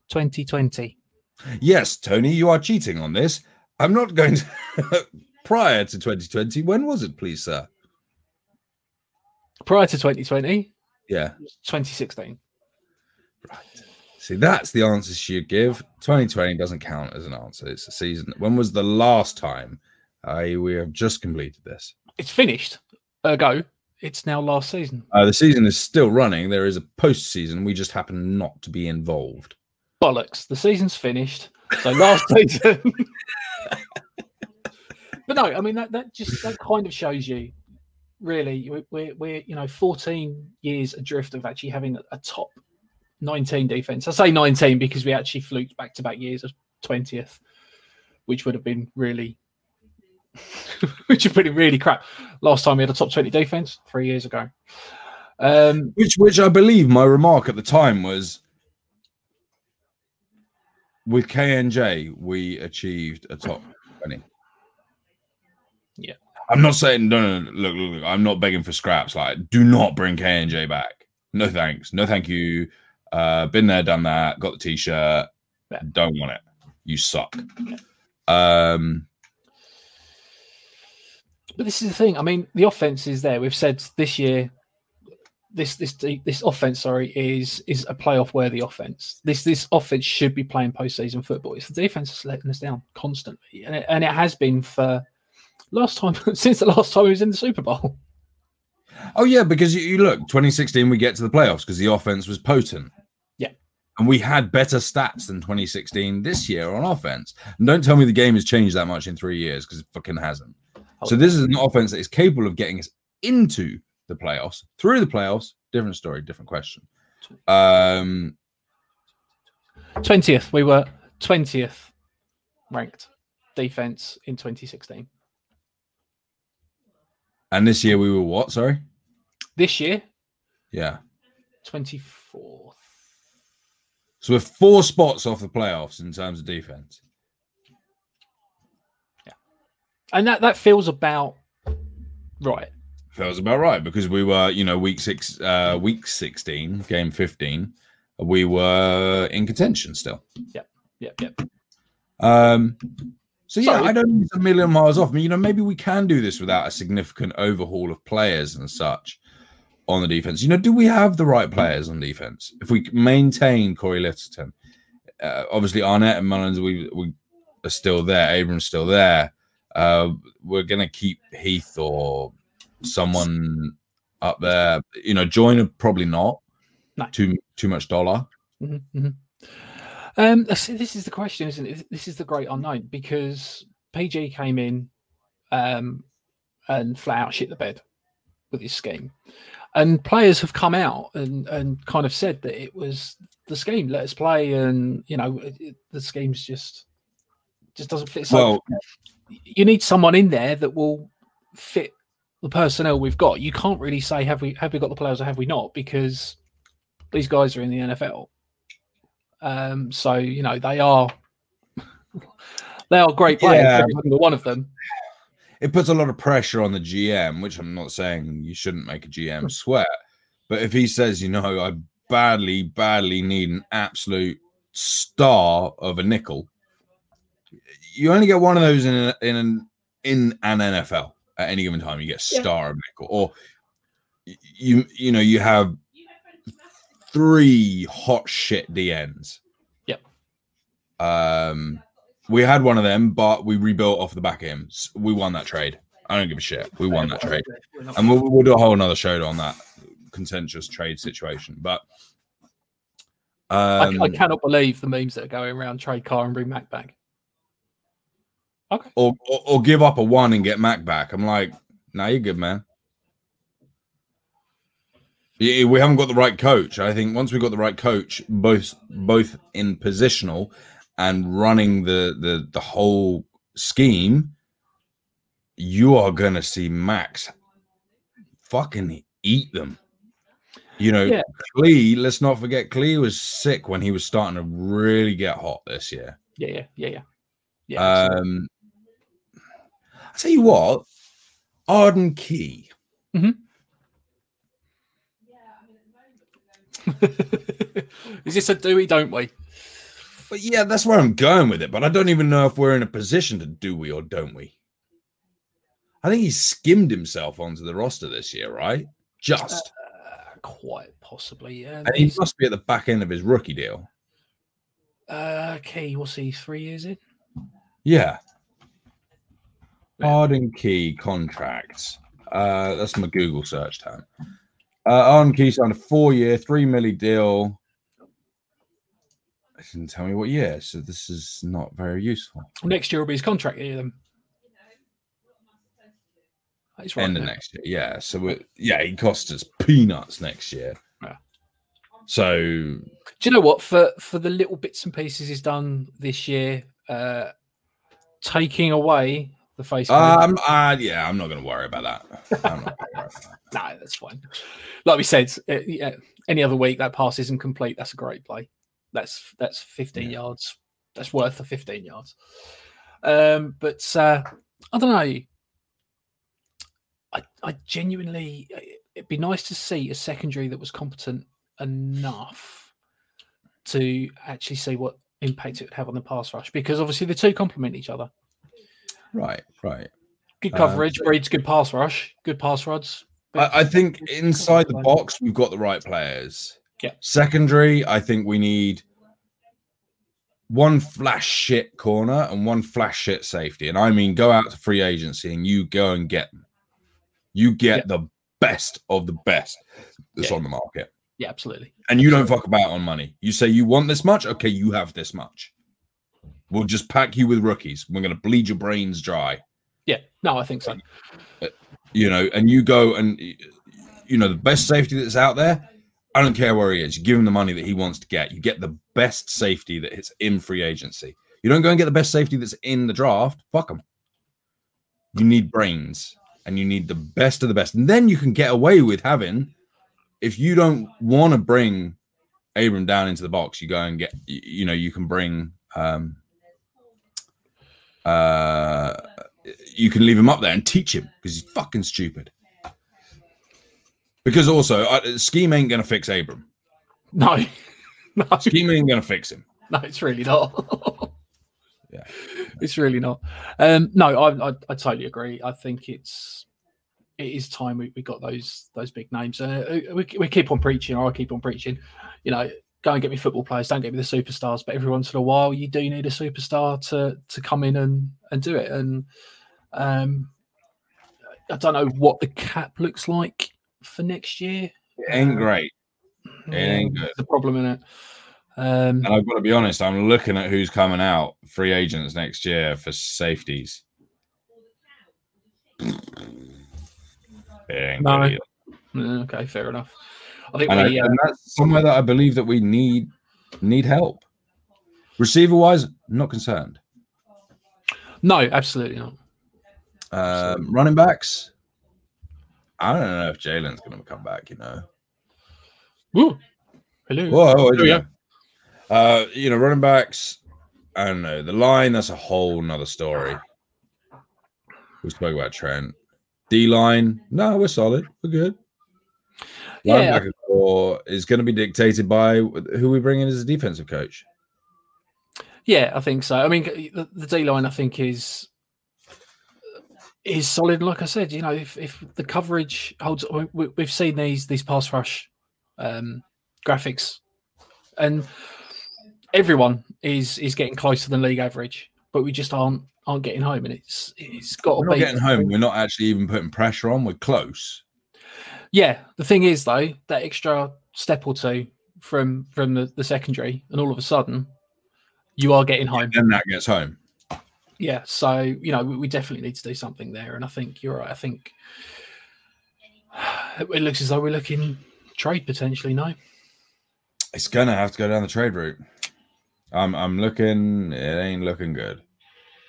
2020. Yes, Tony, you are cheating on this. I'm not going to. Prior to 2020, when was it, please, sir? Prior to 2020, Yeah. 2016. Right. See, that's the answer she give. 2020 doesn't count as an answer. It's a season. When was the last time I we have just completed this? It's finished. Ergo, it's now last season. Uh, the season is still running. There is a post season. We just happen not to be involved. Bollocks. The season's finished. So last season. but no, I mean that that just that kind of shows you really we- we're we're you know 14 years adrift of actually having a, a top 19 defense. I say 19 because we actually fluked back to back years of 20th, which would have been really which would have been really crap. Last time we had a top 20 defense three years ago. Um Which, which I believe my remark at the time was with KNJ, we achieved a top 20. Yeah. I'm not saying, no, no, no, look, look, look, I'm not begging for scraps. Like, do not bring KNJ back. No thanks. No thank you. Uh, been there, done that, got the t shirt. Yeah. Don't want it. You suck. Um, But this is the thing. I mean, the offense is there. We've said this year, this this this offense, sorry, is is a playoff worthy offense. This this offense should be playing postseason football. It's the defense that's letting us down constantly, and it, and it has been for last time since the last time he was in the Super Bowl. Oh yeah, because you, you look, 2016 we get to the playoffs because the offense was potent. Yeah. And we had better stats than 2016 this year on offense. And don't tell me the game has changed that much in three years because it fucking hasn't. So this is an offense that is capable of getting us into the playoffs, through the playoffs. Different story, different question. Um, Twentieth, we were twentieth ranked defense in 2016. and this year we were what? Sorry. This year, Yeah. 24th. So we're four spots off the playoffs in terms of defense. Yeah. And that, that feels about right. Feels about right because we were, you know, week six, uh, week 16, game 15, we were in contention still. Yep, yep. Um, so yeah, Sorry. I don't think it's a million miles off. I mean, you know, maybe we can do this without a significant overhaul of players and such on the defense. You know, do we have the right players on defense? If we maintain Cory Littleton, uh, obviously Arnette and Mullins, we we are still there. Abrams still there. Uh, we're gonna keep Heath or someone up there. You know, Joyner probably not. No. Too too much dollar. Mhm, mhm. Um, this this is the question, isn't it? This is the great unknown because PG came in um, and flat out shit the bed with his scheme, and players have come out and and kind of said that it was the scheme. Let us play, and you know it, it- the scheme's just just doesn't fit. So Well, you need someone in there that will fit the personnel we've got. You can't really say have we have we got the players or have we not because these guys are in the NFL. Um, so you know they are they are great players, Yeah. every single one of them. it puts a lot of pressure on the GM, which I'm not saying you shouldn't make a GM sweat. But if he says, you know, I badly, badly need an absolute star of a nickel, you only get one of those in a, in an in an NFL at any given time. You get Yeah. star of nickel, or you you know you have three hot shit DNs. Yep. Um, we had one of them, but we rebuilt off the back of him. We won that trade. I don't give a shit. We won that trade, and we'll, we'll do a whole another show on that contentious trade situation. But I, um, I cannot believe the memes that are going around trade Carr and bring Mack back. Okay, or, or or give up a one and get Mack back. I'm like, nah, you're good, man. Yeah, we haven't got the right coach. I think once we got the right coach, both both in positional and running the the the whole scheme, you are gonna see Maxx fucking eat them. You know, Yeah. Clee, let's not forget Clee was sick when he was starting to really get hot this year. yeah, yeah, yeah, yeah. Yeah. Um, I tell you what, Arden Key. is this a do we don't we? But yeah, that's where I'm going with it. But I don't even know if we're in a position to do we or don't we. I think he skimmed himself onto the roster this year, right? Just. Uh, quite possibly. Yeah. and he must be at the back end of his rookie deal. Uh, Key, what's he? Three years in? Yeah. Arden Key contracts. Uh, that's my Google search term. Uh, Arden Key signed a four-year, three milli deal. It didn't tell me what year, so this is not very useful. Next year will be his contract year. Then. That's right. End of next year, yeah. So yeah, he costs us peanuts next year. Yeah. So Do you know what? For for the little bits and pieces he's done this year, uh, taking away the face. um, uh, yeah, I'm not going to worry about that. I'm not about that. no, that's fine. Like we said, uh, yeah, any other week that pass isn't complete. That's a great play. That's that's 15 Yeah. yards. That's worth the 15 yards. Um, but uh, I don't know. I, I genuinely, it'd be nice to see a secondary that was competent enough to actually see what impact it would have on the pass rush because obviously the two complement each other. Right, right. Good Uh, coverage so- breeds good pass rush, good pass rods. I, I think inside the box we've got the right players. Yeah. Secondary, I think we need one flash shit corner and one flash shit safety. And I mean, go out to free agency and you go and get them. You get the best of the best that's Yeah. on the market. Yeah, absolutely. And you don't fuck about on money. You say you want this much, okay, you have this much. We'll just pack you with rookies. We're gonna bleed your brains dry. Yeah, no, I think so. You know, and you go and you know the best safety that's out there. I don't care where he is. You give him the money that he wants to get. You get the best safety that is in free agency. You don't go and get the best safety that's in the draft. Fuck them. You need brains and you need the best of the best. And then you can get away with having, if you don't want to bring Abram down into the box, you go and get, you know, you can bring, um, uh, you can leave him up there and teach him because he's fucking stupid. Because also, uh, scheme ain't going to fix Abram. No, no, Scheme ain't going to fix him. no, it's really not. Yeah. it's really not. Um, no, I, I, I totally agree. I think it's it is time we, we got those those big names. Uh, we, we keep on preaching, I keep on preaching. You know, and get me football players. Don't get me the superstars. But every once in a while, you do need a superstar to to come in and and do it. And um, I don't know what the cap looks like for next year. It ain't great. It ain't good. The problem in it. Um, And I've got to be honest, I'm looking at who's coming out free agents next year for safeties. No. Mm, Okay, fair enough. I think And, I, uh, and that's somewhere that I believe that we need need help. Receiver wise, not concerned. no, absolutely not. Um, running backs, I don't know if Jalen's going to come back. You know, Woo. Hello. whoa, yeah. Uh, you know, running backs. I don't know the line. That's a whole nother story. We spoke about Trent. D line. No, we're solid. We're good. Yeah. Linebacker core is going to be dictated by who we bring in as a defensive coach. Yeah, I think so. I mean, the, the D line, I think, is is solid. Like I said, you know, if, if the coverage holds, we, we've seen these these pass rush um, graphics, and everyone is is getting closer than league average, but we just aren't aren't getting home, and it's it's got We're to not be getting home. We're not actually even putting pressure on. We're close. Yeah, the thing is though, that extra step or two from from the, the secondary, and all of a sudden, you are getting home. Then that gets home. Yeah, so you know we, we definitely need to do something there, and I think you're right. I think it looks as though we're looking trade potentially. No, It's gonna have to go down the trade route. I'm I'm looking. It ain't looking good.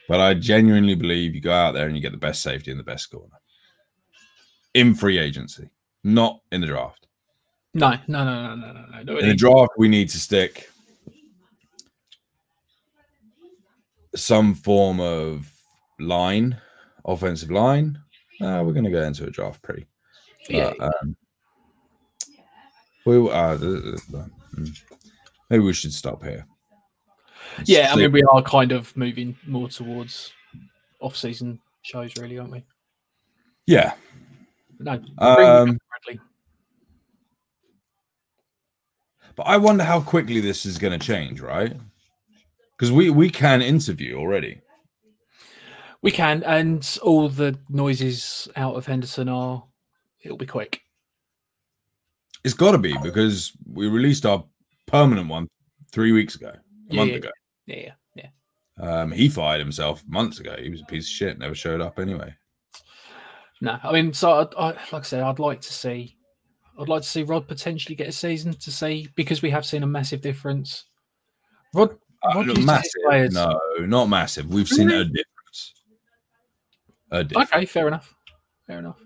But I genuinely believe you go out there and you get the best safety and the best corner in free agency, not in the draft. no, no, no, no, no, no, no. In the draft, we need to stick some form of line, offensive line. Uh, we're going to go into a draft pre. Yeah, But, um, we uh, th- th- th- mm. maybe we should stop here. yeah. I mean, we are kind of moving more towards off-season shows, really, aren't we? yeah. No, bring Um, Bradley. But I wonder how quickly this is going to change, right? Because we we can interview already. We can, and all the noises out of Henderson are. It'll be quick. It's got to be because we released our permanent one three weeks ago, a Yeah, month yeah. ago. Yeah, yeah. Um, he fired himself months ago. He was a piece of shit. Never showed up anyway. No, I mean, so I, I, like I said, I'd like to see, I'd like to see Rod potentially get a season to see because we have seen a massive difference. Rod, Uh, Rod massive. players- No, not massive. We've seen a difference. A difference. okay, fair enough, fair enough.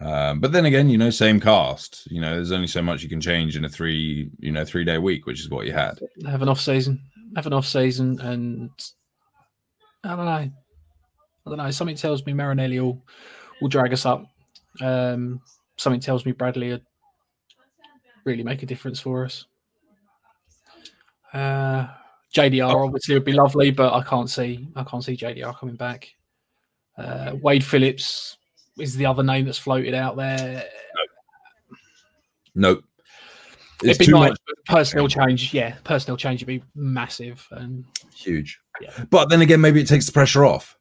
Um, but then again, you know, same cast. You know, there's only so much you can change in a three, you know, three day week, which is what you had. Have an off season, have an off season, and I don't know, I don't know. Something tells me Marinelli will will drag us up. Um, something tells me Bradley would really make a difference for us. Uh, JDR obviously would be lovely, but I can't see I can't see JDR coming back. Uh, Wade Phillips is the other name that's floated out there. Nope. It's It'd be too nice, much personnel change, yeah, personnel change would be massive. And huge. Yeah. But then again, maybe it takes the pressure off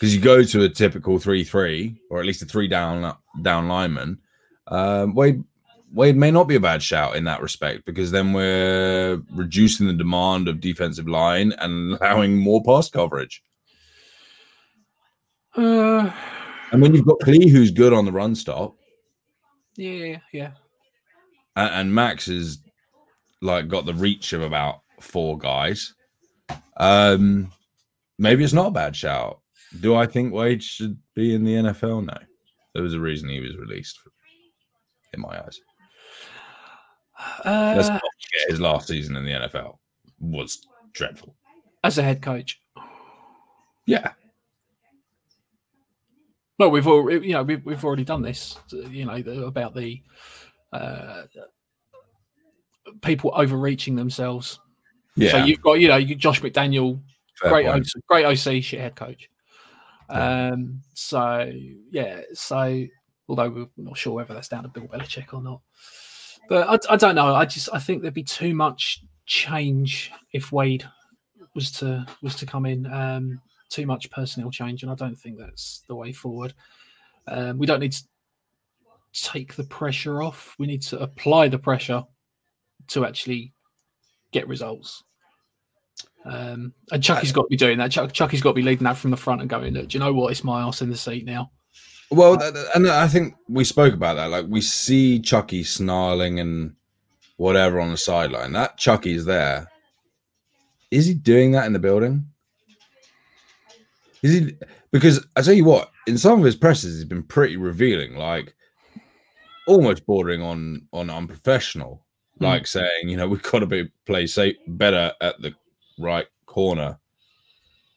because you go to a typical three-three or at least a three down down lineman. Um, Wade Wade may not be a bad shout in that respect because then we're reducing the demand of defensive line and allowing more pass coverage. Uh, And when you've got Clee who's good on the run stop, yeah, yeah. and, and Maxx is like got the reach of about four guys, um, maybe it's not a bad shout. Do I think Wade should be in the NFL? No. There was a reason he was released, in my eyes. Let's Uh, not forget his last season in the NFL was dreadful. as a head coach, Yeah, well, we've already, you know, we've, we've already done this. You know, the, about the uh, people overreaching themselves. yeah. So you've got, you know, you Josh McDaniel, fair great, point. OC, great OC, shit head coach. Um, so yeah, so although we're not sure whether that's down to Bill Belichick or not, but I, I don't know. I just I think there'd be too much change if Wade was to was to come in. Um, too much personnel change, and I don't think that's the way forward. Um, we don't need to take the pressure off. We need to apply the pressure to actually get results. Um, and Chucky's got to be doing that. Chuck, Chucky's got to be leading that from the front and going, Look, do you know what? It's my ass in the seat now. Well, and I think we spoke about that. Like we see Chucky snarling and whatever on the sideline. That Chucky's there. Is he doing that in the building? Is he? Because I tell you what, in some of his presses, he's been pretty revealing, like almost bordering on on unprofessional, Hmm. like saying, you know, we've got to be play safe better at the right corner.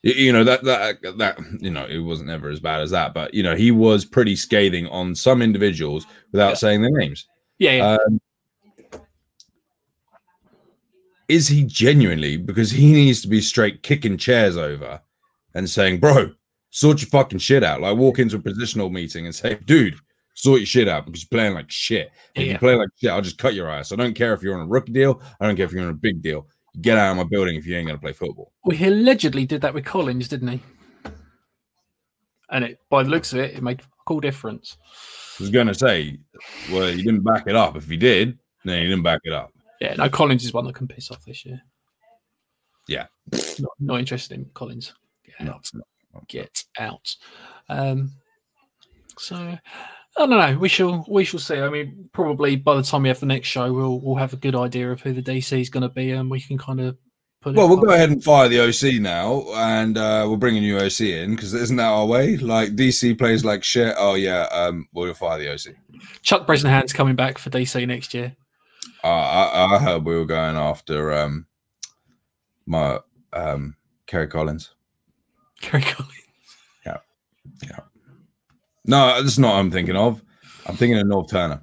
You know that that that you know it wasn't ever as bad as that, but you know he was pretty scathing on some individuals without Yeah. saying their names. Yeah, yeah. Um, is he genuinely because he needs to be straight kicking chairs over and saying, "Bro, sort your fucking shit out." Like walk into a positional meeting and say, "Dude, sort your shit out because you're playing like shit. If Yeah. you play like shit, I'll just cut your ass. I don't care if you're on a rookie deal. I don't care if you're on a big deal. Get out of my building if you ain't gonna play football." well, he allegedly did that with Collins, didn't he? And it, by the looks of it, it made a cool difference. I was gonna say, well, he didn't back it up. If he did, then he didn't back it up. Yeah, no, Collins is one that can piss off this year. Yeah. Not, not interested in Collins. Get No, out. Get out. Um, so I don't know. We shall we shall see. I mean, probably by the time we have the next show, we'll we'll have a good idea of who the DC is going to be, and we can kind of put. Well, it we'll up. go ahead and fire the OC now, and uh, we'll bring a new OC in because isn't that our way? Like DC plays like shit. Oh yeah, um, we'll fire the OC. Chuck Bresnahan's coming back for DC next year. Uh, I, I heard we were going after um, my um, Kerry Collins. Kerry Collins. No, that's not what I'm thinking of. I'm thinking of Norv Turner.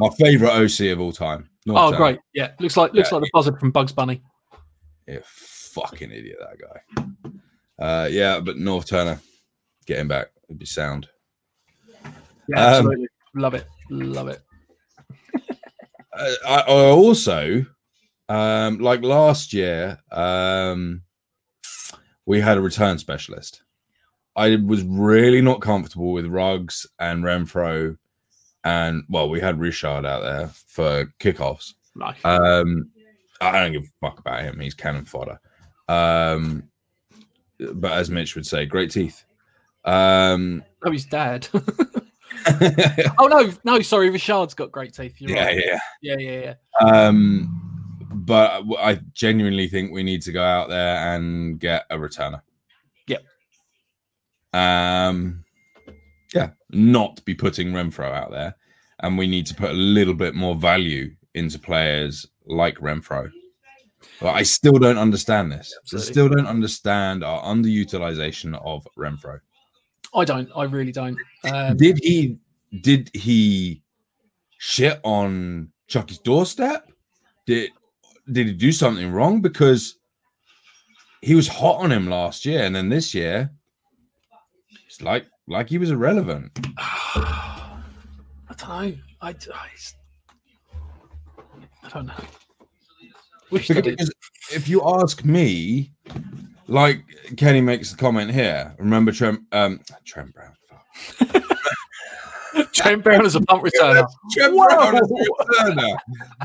My favorite OC of all time. Norv Oh, Turner. great! Yeah, looks like looks Yeah. like the buzzard from Bugs Bunny. Yeah, fucking idiot that guy. Uh, yeah, but Norv Turner, get him back. It'd be sound. Yeah, Um, absolutely. Love it. Love it. I, I also um like last year um we had a return specialist i was really not comfortable with Ruggs and Renfrow and well we had richard out there for kickoffs Nice. um i don't give a fuck about him he's cannon fodder um but as mitch would say great teeth um oh, his dad. oh no, no, sorry, Richard's got great teeth. You're yeah right. yeah yeah, yeah, yeah. Um, but I genuinely think we need to go out there and get a returner. Yep. Um, yeah, not be putting Renfrow out there, and we need to put a little bit more value into players like Renfrow. But I still don't understand this. I still don't understand our underutilization of Renfrow. I don't. I really don't. Um, did he? Did he shit on Chucky's doorstep? Did did he do something wrong? Because he was hot on him last year, and then this year, it's like like he was irrelevant. I don't know. I, I, I don't know. Wish. Because if you ask me, like Kenny makes the comment here, remember Trent um Trent Brown. Trent Brown is a punt returner. Trent Brown as a returner.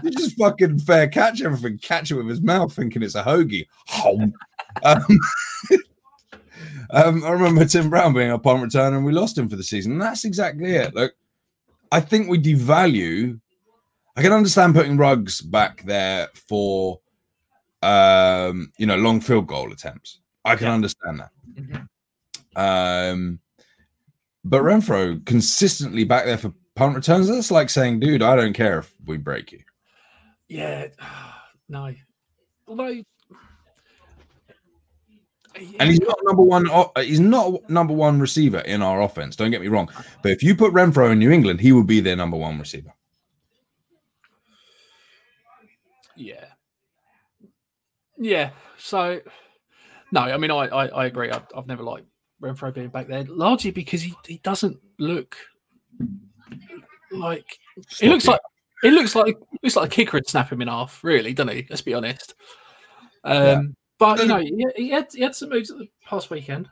You just fucking fair catch everything, catch it with his mouth, thinking it's a hoagie. Um, um, I remember Tim Brown being a punt returner and we lost him for the season. And that's exactly it. Look, I think we devalue. I can understand putting Ruggs back there for, um, you know, long field goal attempts. I can understand that. Um, but Renfrow consistently back there for punt returns. That's like saying, dude, I don't care if we break you. Yeah, no. Although, And he's not number one. uh, He's not number one receiver in our offense. Don't get me wrong. But if you put Renfrow in New England, he would be their number one receiver. yeah, yeah. So, no, I mean, I I, I agree. I've, I've never liked Renfrow being back there, largely because he, he doesn't look like he looks like he looks like looks like a kicker would snap him in half. Really, doesn't he? Let's be honest. Um, Yeah. But you know, he, he had he had some moves at the past weekend.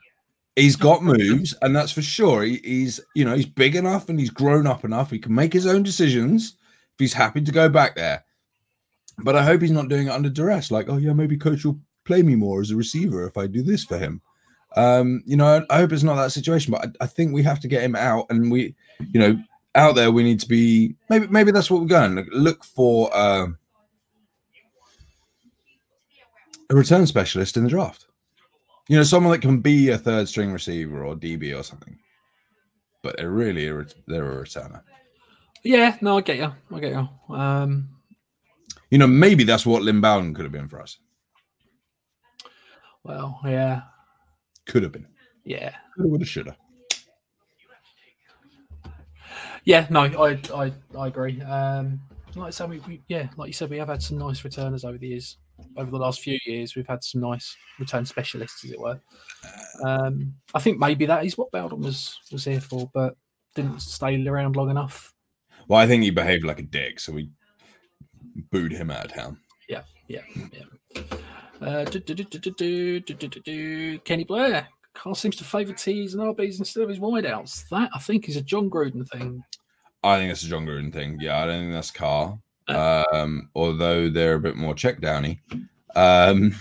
He's got moves, and that's for sure. He, he's you know he's big enough and he's grown up enough. He can make his own decisions if he's happy to go back there. But I hope he's not doing it under duress. Like, oh yeah, maybe coach will play me more as a receiver if I do this for him. Um, you know, I hope it's not that situation. But I, I think we have to get him out, and we, you know, out there we need to be. Maybe maybe that's what we're going. Look, look for uh, a return specialist in the draft. You know, someone that can be a third string receiver or DB or something. But they're really a, they're a returner. Yeah, no, I get you. I get you. Um, You know, maybe that's what Lynn Bowden could have been for us. well, yeah, Could have been. yeah. Coulda, woulda, shoulda. Yeah, no, I I, I agree. Um, like I said, we, we yeah, like you said, we have had some nice returners over the years over the last few years, we've had some nice return specialists, as it were. Um, I think maybe that is what Bowden was was here for, but didn't stay around long enough. Well, I think he behaved like a dick, so we booed him out of town. Yeah, yeah, yeah. Uh, do, do, do, Kenny Blair. Carr seems to favour tees and RBs instead of his wideouts. That I think is a Jon Gruden thing. I think it's a Jon Gruden thing. Yeah, I don't think that's Carr. Um, although they're a bit more check downy. Um,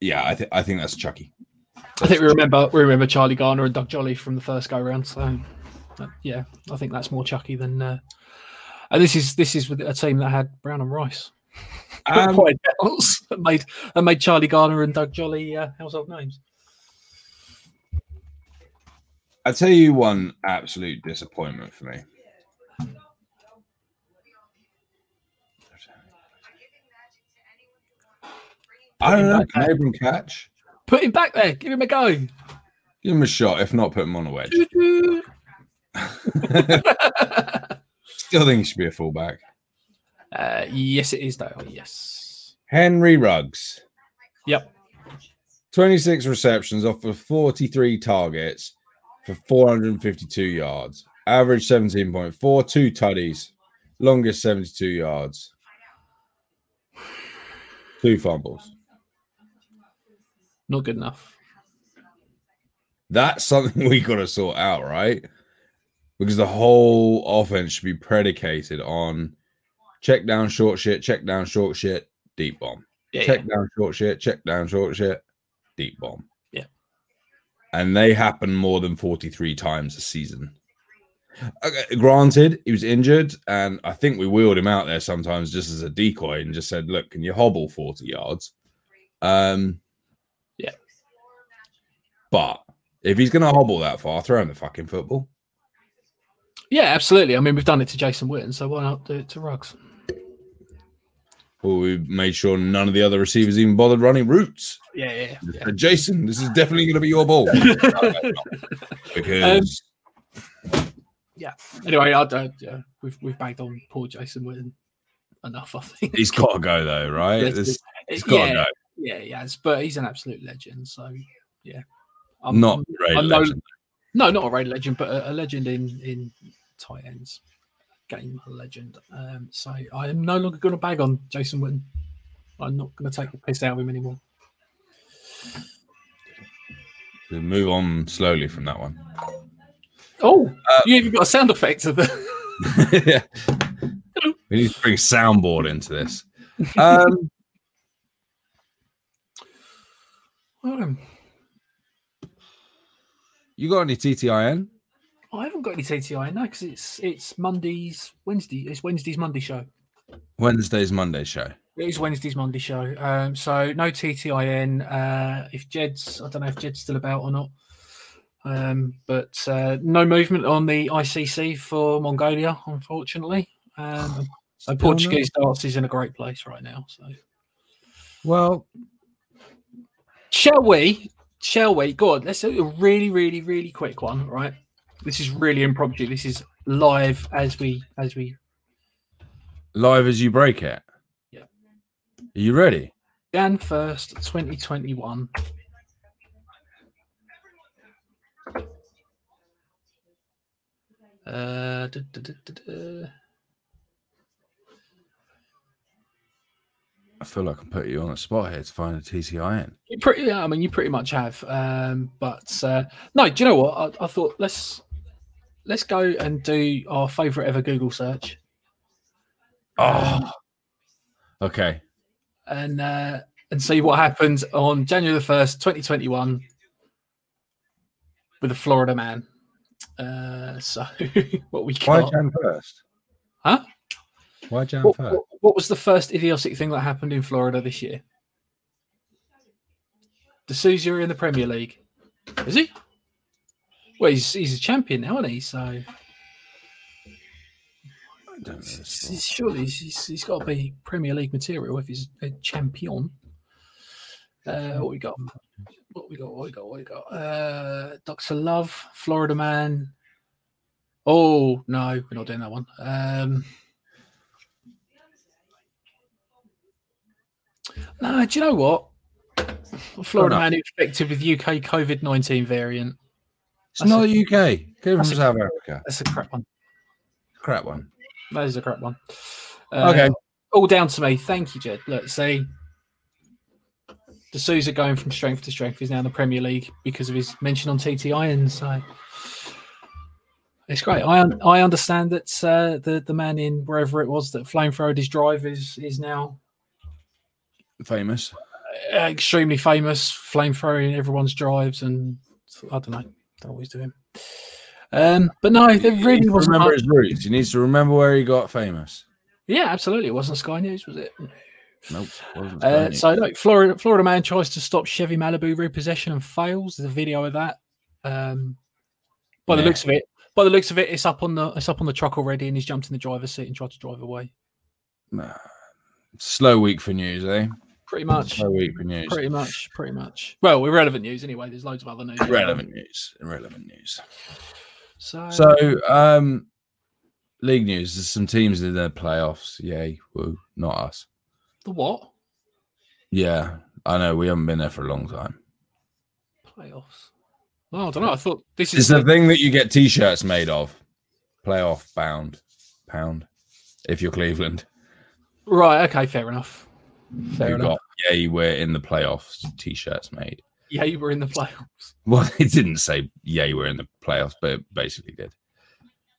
yeah, I think I think that's Chucky. I think we remember we remember Charlie Garner and Doug Jolley from the first go round. So uh, yeah, I think that's more Chucky than. Uh, and this is this is with a team that had Brown and Rice. Um, that made that made Charlie Garner and Doug Jolley uh, household names. I tell you one absolute disappointment for me. I don't know. Can Abram catch? Put him back there. Give him a go. Give him a shot. If not, put him on a wedge. Still think he should be a fullback. uh, yes, it is Dale. Yes. Henry Ruggs, Yep. 26 receptions off of 43 targets for 452 yards. Average 17.4, two tutties, longest 72 yards, two fumbles. Not good enough. That's something we got to sort out, right? Because the whole offense should be predicated on check down short shit, check down short shit, deep bomb. Yeah. check down short shit, check down short shit, deep bomb. Yeah. And they happen more than 43 times a season. Okay, granted, he was injured, and I think we wheeled him out there sometimes just as a decoy and just said, Look, can you hobble 40 yards? Um, Yeah. But if he's going to hobble that far, throw him the fucking football. Yeah, absolutely. I mean, we've done it to Jason Witten, so why not do it to Ruggs? Well, we made sure none of the other receivers even bothered running routes. Yeah, yeah, yeah. Uh, Jason, this is definitely going to be your ball. because yeah. Anyway, I don't. Yeah, we've we've bagged on poor Jason Witten enough. I think he's got to go, though, right? He's got to yeah, go. yeah, he has, but he's an absolute legend. So yeah, I'm, Not I'm no- Legend. no, not a Ray legend, but a, a legend in in tight ends, game legend. Um, so I am no longer going to bag on Jason Witten. I'm not going to take the piss out of him anymore. We'll move on slowly from that one. Oh, Uh, you even got a sound effect of the. yeah. We need to bring soundboard into this. Um, Um, you got any TTIN? I haven't got any TTI no, because it's it's Monday's Wednesday. It's Wednesday's Monday show. Wednesday's Monday show. It is Wednesday's Monday show. Um, so no TTIN. Uh, if Jed's, I don't know if Jed's still about or not. Um, but uh, no movement on the ICC for Mongolia, unfortunately. Um, Still Portuguese darts is in a great place right now. So Well, shall we? Shall we? Go on. Let's do a really, really, really quick one. Right. This is really impromptu. This is live as we as we live as you break it. Yeah. Are you ready? Jan first, twenty twenty one. Uh, duh, duh, duh, I feel like I'm putting you on the spot here to find a TTIN. You pretty, yeah, I mean, you pretty much have. Um, but uh, no, do you know what? I, I thought let's let's go and do our favorite ever Google search, Oh, okay. and uh, and see what happens on January the first, twenty twenty one, with a Florida man. Uh, so what we Why got? Jan first? Huh? Why Jan What, first? what, what was the first idiotic thing that happened in Florida this year? D'Souza in the Premier League. Is he? Well, he's, he's a champion now, isn't he? So I don't know this he's- one. he's- surely he's, he's, he's got to be Premier League material if he's a champion. Uh, what we got? What we got? What we got? What we got? Uh, Doctor Love, Florida Man. Oh no, we're not doing that one. Um, no, do you know what? Florida. Man infected with UK COVID nineteen variant. It's not the UK. Came from that's a- South Africa. That's a crap one. Crap one. That is a crap one. Uh, Okay. all down to me. Thank you, Jed. Look, see, D'Souza going from strength to strength. He's now in the Premier League because of his mention on TTI, and so it's great. I un- I understand that uh, the the man in wherever it was that flamethrowed his drive is is now Famous. uh, extremely famous, flamethrowing everyone's drives, and I don't know, don't always do him. Um, but no, need really wasn't. remember his roots. He needs to remember where he got famous. Yeah, absolutely. It wasn't Sky News, was it? Nope. Uh, so look, Florida Florida man tries to stop Chevy Malibu repossession and fails. There's a video of that. Um, by the looks of it, by the looks of it, it's up on the it's up on the truck already, and he's jumped in the driver's seat and tried to drive away. Nah. Slow week for news, eh? Pretty much, Slow week for news. pretty much, pretty much. Well, irrelevant news anyway. There's loads of other news. Irrelevant news. Irrelevant news. So, So, um, league news. There's some teams in the playoffs. Yay! Woo! Not us. the what Yeah, I know. We haven't been there for a long time. playoffs? Well, I don't know. I thought this is the the, thing that you get T-shirts made of. Playoff bound pound. If you're Cleveland, right. Okay, fair enough. Fair you enough. got yay. We're in the playoffs. T-shirts made. Yeah, you were in the playoffs. Well, it didn't say yay. We're in the playoffs, but it basically did.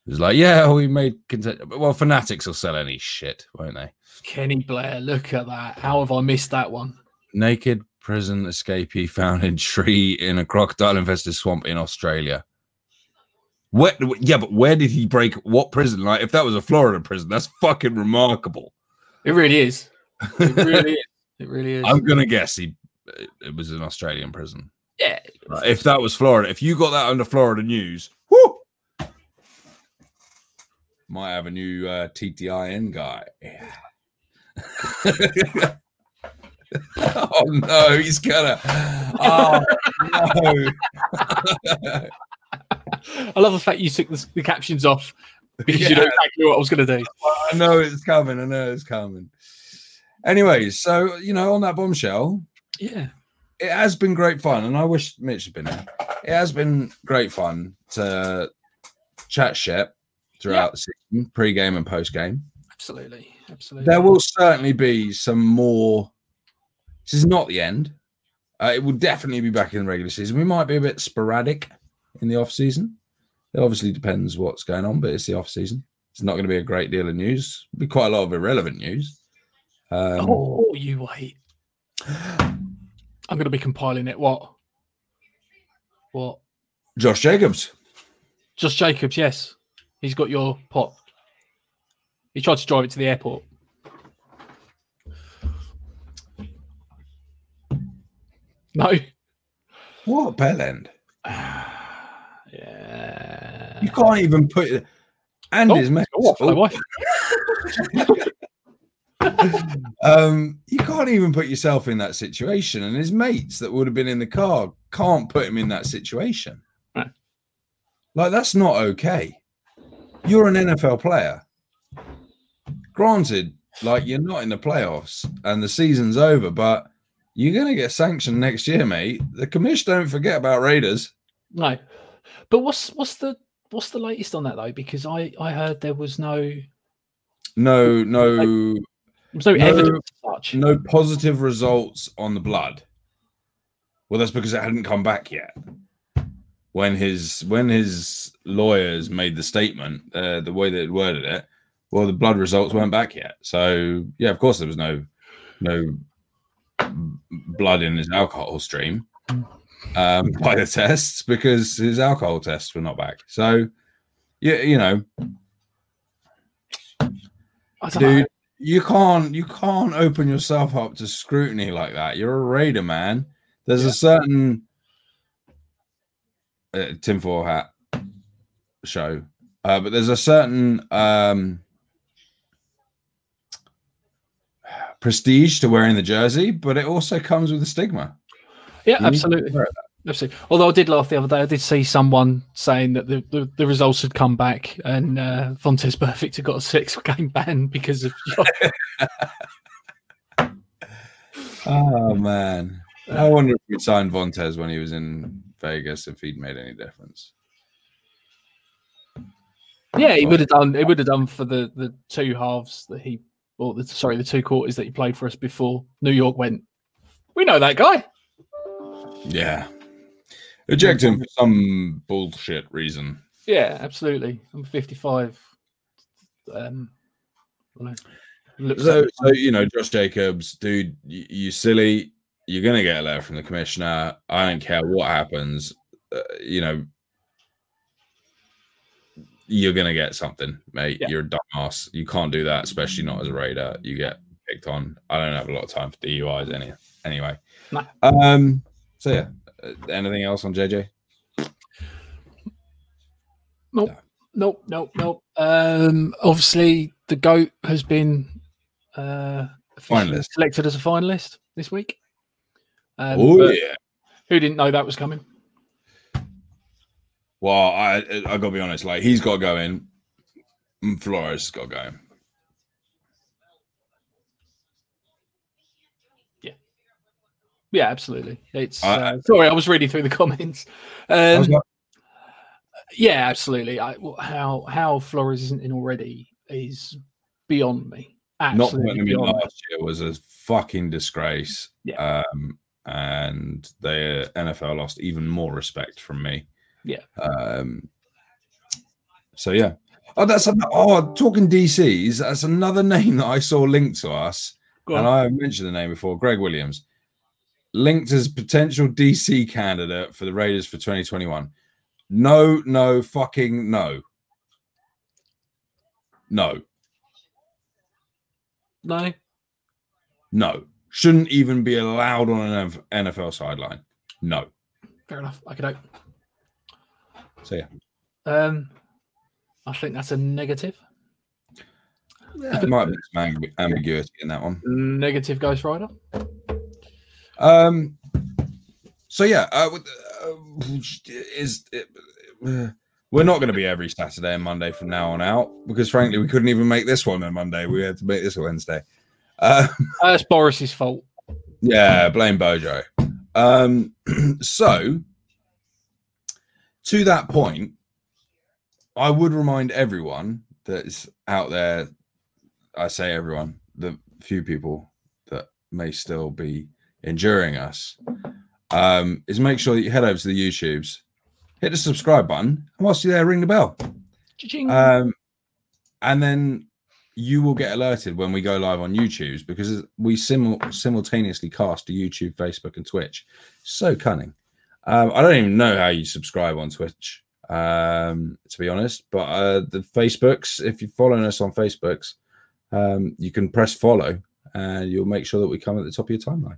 It was like, yeah, we made content. Well, Fanatics will sell any shit, won't they? Kenny Blair, look at that. How have I missed that one? naked prison escapee found in tree in a crocodile infested swamp in Australia. Where, yeah, but where did he break what prison? Like, if that was a Florida prison, that's fucking remarkable. It really is. It really is. It really is. I'm gonna guess he it was an Australian prison. yeah. Right, If that was Florida, if you got that under Florida news, whoo, might have a new uh, TTIN guy. oh no, he's gonna. Oh no. I love the fact you took the, the captions off because you know exactly what I was going to do. I know it's coming. I know it's coming. Anyways, so you know, on that bombshell, Yeah. it has been great fun, and I wish Mitch had been here. It has been great fun to chat shit throughout the season, pre-game and post-game. Absolutely. Absolutely. There will certainly be some more. This is not the end. Uh, it will definitely be back in the regular season. We might be a bit sporadic in the off season. It obviously depends what's going on, but it's the off season. It's not going to be a great deal of news. Be quite a lot of irrelevant news. Um, oh, you wait. I'm going to be compiling it. What? What? Josh Jacobs. Josh Jacobs, yes. He's got your pot. He tried to drive it to the airport. No. What bell end? Yeah. You can't even put it. And Oh, his mate. um, you can't even put yourself in that situation, and his mates that would have been in the car can't put him in that situation. Like that's not okay. You're an NFL player. Granted, like you're not in the playoffs and the season's over, but you're gonna get sanctioned next year, mate. The commission don't forget about Raiders. No. But what's what's the what's the latest on that though? Because I I heard there was no No, no, was no, evidence such. no positive results on the blood. Well, that's because it hadn't come back yet. When his when his lawyers made the statement, uh, the way they worded it, well, the blood results weren't back yet. So yeah, of course there was no no blood in his alcohol stream um, by the tests because his alcohol tests were not back. So yeah, you know, I don't know. You can't you can't open yourself up to scrutiny like that. You're a raider man. There's a certain uh, tinfoil hat show. Uh, but there's a certain um prestige to wearing the jersey but it also comes with a stigma. Yeah, You absolutely. Absolutely. Although I did laugh the other day, I did see someone saying that the, the, the results had come back and uh, Vontaze Burfict had got a six game ban because of. oh man i wonder if we'd signed Vontaze when he was in vegas if he'd made any difference yeah, he would have done. It would have done for the the two halves that he, or the sorry, the two quarters that he played for us before New York went. We know that guy. Yeah. Eject him for some bullshit reason. Yeah, absolutely. I'm 55. Um, So, so you know, Josh Jacobs, dude, you, you silly. You're gonna get a letter from the commissioner. I don't care what happens. Uh, you know, you're gonna get something, mate. Yeah. You're a dumbass. You can't do that, especially not as a raider. You get picked on. I don't have a lot of time for DUIs any anyway. No. Um. So yeah. Anything else on JJ? Nope. Nope. Nope. Nope. Um, obviously, the goat has been uh, Finalist. selected as a finalist this week. Um, oh yeah. Who didn't know that was coming? Well, I I gotta be honest. Like he's got to go in. Flores has got to go in. Yeah, absolutely. It's I- uh, sorry, I was reading through the comments. Um, like, yeah, absolutely. I, how how Flores isn't in already is beyond me. not Absolutely in beyond me. last year was a fucking disgrace. Yeah. Um, and the NFL lost even more respect from me. Yeah. Um. So yeah. Oh, that's an, oh talking DCs. That's another name that I saw linked to us, and. I mentioned the name before. Gregg Williams, linked as potential DC candidate for the Raiders for 2021. No, no, fucking no. No. no, No, shouldn't even be allowed on an NFL sideline. No. fair enough. I could hope. So yeah, Um, I think that's a negative. Yeah, there might be some amb- ambiguity in that one. Negative Ghost Rider. Um. So yeah, uh, with- uh, is it, uh, we're not going to be every Saturday and Monday from now on out because frankly we couldn't even make this one on Monday. We had to make this a Wednesday. Uh, Uh, it's Boris's fault. Yeah, blame Bojo. Um, so, to that point, I would remind everyone that's out there, I say everyone, the few people that may still be enduring us, um, is make sure that you head over to the YouTubes hit the subscribe button, and whilst you're there, ring the bell. Um, and then you will get alerted when we go live on YouTube because we simul- simultaneously cast to YouTube, Facebook, and Twitch. So cunning. Um, I don't even know how you subscribe on Twitch, um, to be honest. But uh, the Facebooks, if you're following us on Facebooks, um, you can press follow, and you'll make sure that we come at the top of your timeline.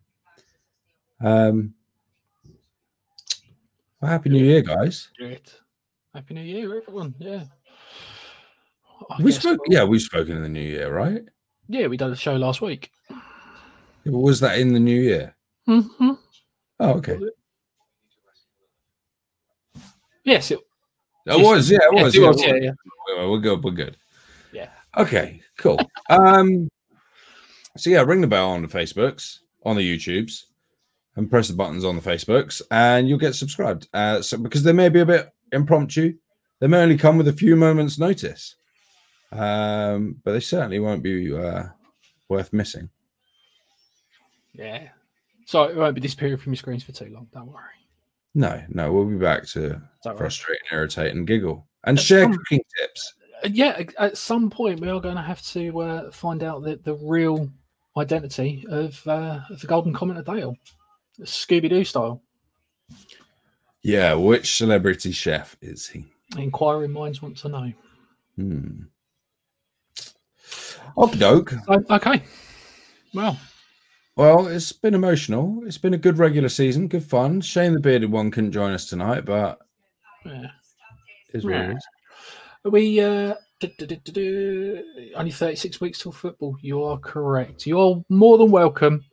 Um, well, happy New Year, guys. Great. Happy New Year, everyone. Yeah. I We spoke, we'll- yeah, we've spoken in the new year, right? Yeah, we did a show last week. Was that in the new year? hmm Oh, okay. Yes, it, It was, yeah, it yes, was. it yeah, was. Yeah, yeah. We're good. We're good. Yeah. Okay. Cool. Um. So yeah, ring the bell on the Facebooks, on the YouTubes, and press the buttons on the Facebooks, and you'll get subscribed. Uh, so because they may be a bit impromptu, they may only come with a few moments' notice, um, but they certainly won't be uh, worth missing. Yeah. So it won't be disappearing from your screens for too long. Don't worry. No, no, we'll be back to frustrate and irritate and giggle and That's share fine. cooking tips. Uh, Yeah, at some point we are going to have to uh, find out the, the real identity of, uh, of the Golden Comet of Dale, Scooby Doo style. Yeah, which celebrity chef is he? Inquiring minds want to know. Hmm. Doke. Okay. Well, Well, it's been emotional. It's been a good regular season, good fun. Shame the bearded one couldn't join us tonight, but yeah. it's what it is. We uh, only 36 weeks till football. You are correct. You are more than welcome,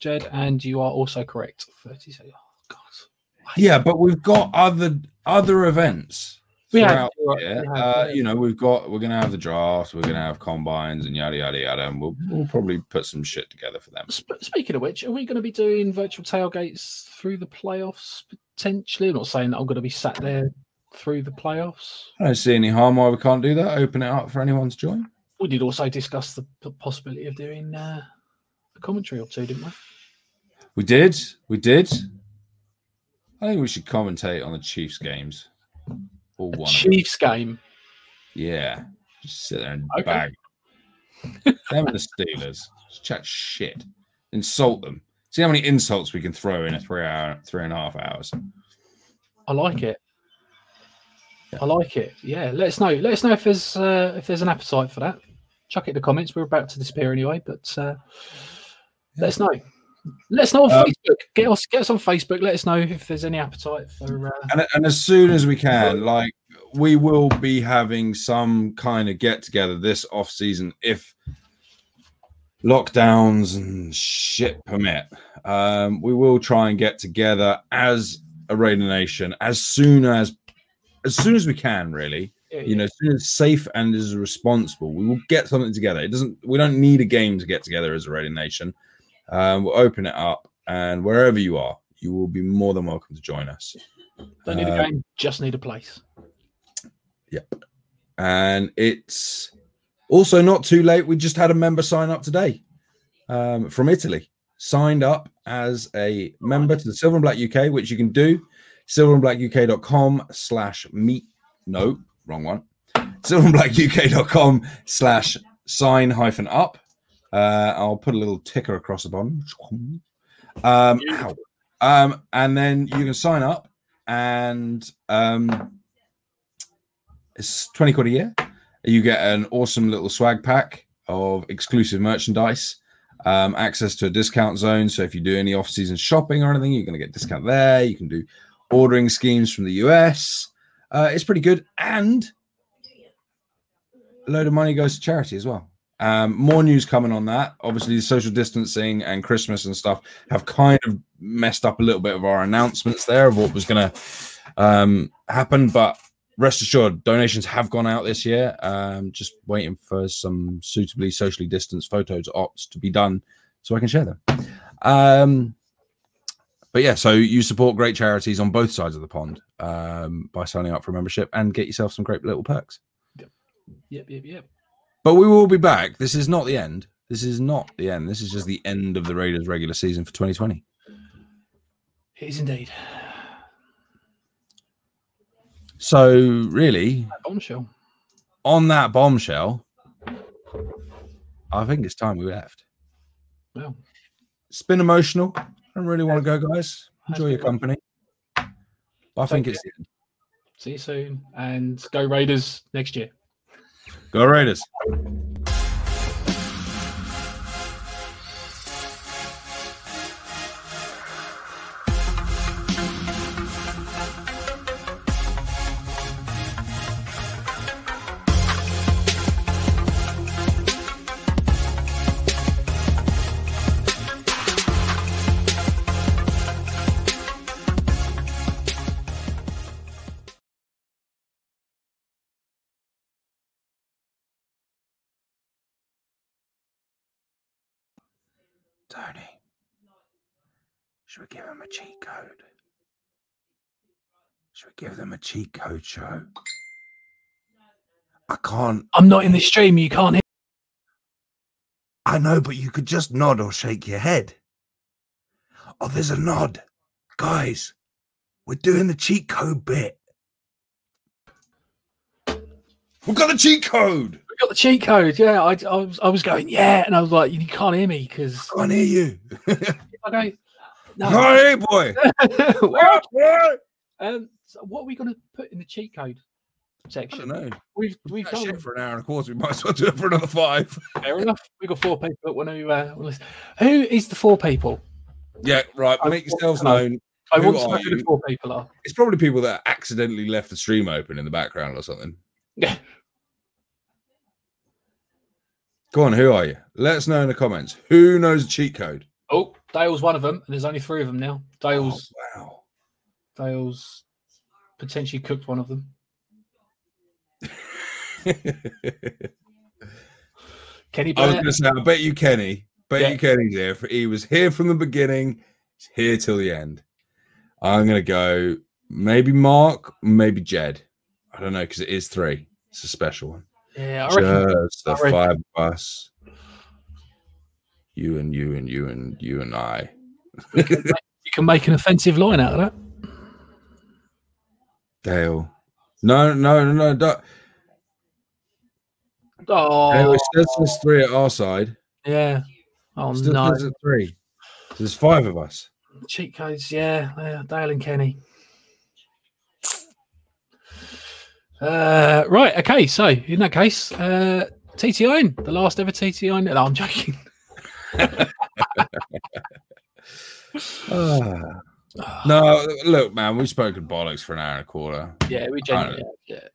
Jed, and you are also correct. 36. Oh, God. Yeah, but we've got other other events We have, you're the right, year. we have, Uh, you know, we've got we're gonna have the draft, we're gonna have combines and yada yada yada, and we'll we'll probably put some shit together for them. Sp- speaking of which, are we going to be doing virtual tailgates through the playoffs potentially? I'm not saying that I'm going to be sat there through the playoffs. I don't see any harm why we can't do that. Open it up for anyone to join. We did also discuss the p- possibility of doing uh, a commentary or two, didn't we? We did, we did. I think we should commentate on the Chiefs games. Or one. Chiefs game. Yeah. Just sit there and Okay. bag. them and the Steelers. Just chat shit. Insult them. See how many insults we can throw in a three hour, three and a half hours. I like it. I like it. Yeah, let us know. Let us know if there's uh, if there's an appetite for that. Chuck it in the comments. We're about to disappear anyway, but uh, let us know. Let us know on Um, Facebook. Get us get us on Facebook. Let us know if there's any appetite for. Uh, And, and as soon as we can, like we will be having some kind of get together this off season if lockdowns and shit permit. Um, we will try and get together as a Raider Nation as soon as as soon as we can, really. you know, as soon as safe and as responsible, we will get something together. It doesn't. We don't need a game to get together as a Raider Nation. Um, we'll open it up, and wherever you are, you will be more than welcome to join us. don't need a uh, game. Just need a place. Yep. And it's also not too late. We just had a member sign up today um, from Italy. Signed up as a member to the Silver and Black UK, which you can do. Silverandblackuk.com slash meet. No, wrong one. Silverandblackuk.com slash sign hyphen up. Uh, I'll put a little ticker across the bottom. Um, um, and then you can sign up and um, it's 20 quid a year. You get an awesome little swag pack of exclusive merchandise, um, access to a discount zone. So if you do any off-season shopping or anything, you're going to get discount there. You can do ordering schemes from the US. Uh, it's pretty good, and a load of money goes to charity as well. Um, more news coming on that. Obviously, social distancing and Christmas and stuff have kind of messed up a little bit of our announcements there of what was going to um, happen, but rest assured, donations have gone out this year. Um, just waiting for some suitably socially distanced photos ops to be done so I can share them. Um, but yeah, so you support great charities on both sides of the pond um, by signing up for a membership and get yourself some great little perks. Yep, Yep, yep, yep. But we will be back. This is not the end. This is not the end. This is just the end of the Raiders regular season for 2020. It is indeed. So really, Bombshell. on that bombshell, I think it's time we left. Well, It's been emotional. I don't really want to go, guys. Enjoy your company. I think it's the end. see you soon and go Raiders next year. Go Raiders. Should we give them a cheat code? Should we give them a cheat code show? I can't. I'm not in the stream. You can't hear. I know, but you could just nod or shake your head. Oh, there's a nod. Guys, we're doing the cheat code bit. We've got the cheat code. We got the cheat code. Yeah, I, I was I was going yeah, and I was like, you can't hear me because I can't hear you. I go no. Hey, boy. What? What? Um, so what are we going to put in the cheat code I section? don't know. We've we've That done shit for an hour and a quarter. We might as well do it for another five. fair enough. We got four people. That want to uh. Who is the four people? Yeah, right. I Make yourselves known. I Who want to know who the you? four people are. It's probably people that accidentally left the stream open in the background or something. Yeah. Go on, who are you? Let us know in the comments. Who knows the cheat code? Oh, Dale's one of them, and there's only three of them now. Dale's Oh, wow. Dale's potentially cooked one of them. Kenny I was Burnett. going to say, I bet you Kenny. Bet Yeah. you Kenny's here. He was here from the beginning. He's here till the end. I'm going to go maybe Mark, maybe Jed. I don't know because it is three. It's a special one. Yeah, I reckon. Just the I reckon- five of us. You and you and you and you and I. you can make an offensive line out of that. Dale. No, no, no, no. Don't. Oh, Dale, it says there's three at our side. yeah. Oh Still no, says there's three. There's five of us. cheat codes. Yeah, yeah, Dale and Kenny. Uh, right. Okay. So in that case, uh, TTI, the last ever TTI. No, I'm joking. No, look, man, we've spoken bollocks for an hour and a quarter. Yeah, we genuinely. Yeah.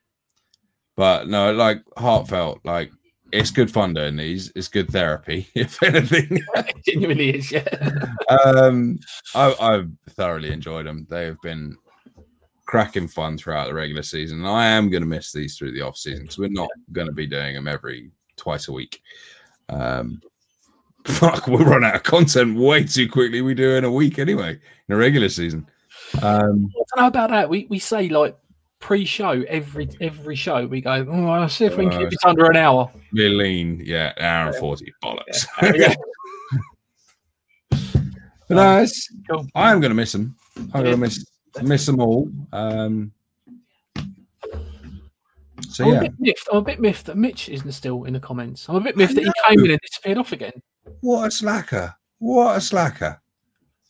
But no, like heartfelt, like it's good fun doing these. It's good therapy, if anything. It genuinely is. Yeah. um, I, I've thoroughly enjoyed them. They have been cracking fun throughout the regular season. And I am going to miss these through the off season because we're not going to be doing them every twice a week. Um, fuck, we'll run out of content way too quickly. We do in a week anyway in a regular season. Um, I don't know about that. We we say like pre-show every every show. We go. Oh, I'll see if we can Uh, keep it under an hour. we're lean, yeah, an hour and forty bollocks. Yeah. But it's, Cool. I am going to miss them. I'm Yeah. going to miss miss them all. Um, so I'm yeah, a bit miffed. I'm a bit miffed that Mitch isn't still in the comments. I'm a bit miffed that he came in and disappeared off again. What a slacker! What a slacker!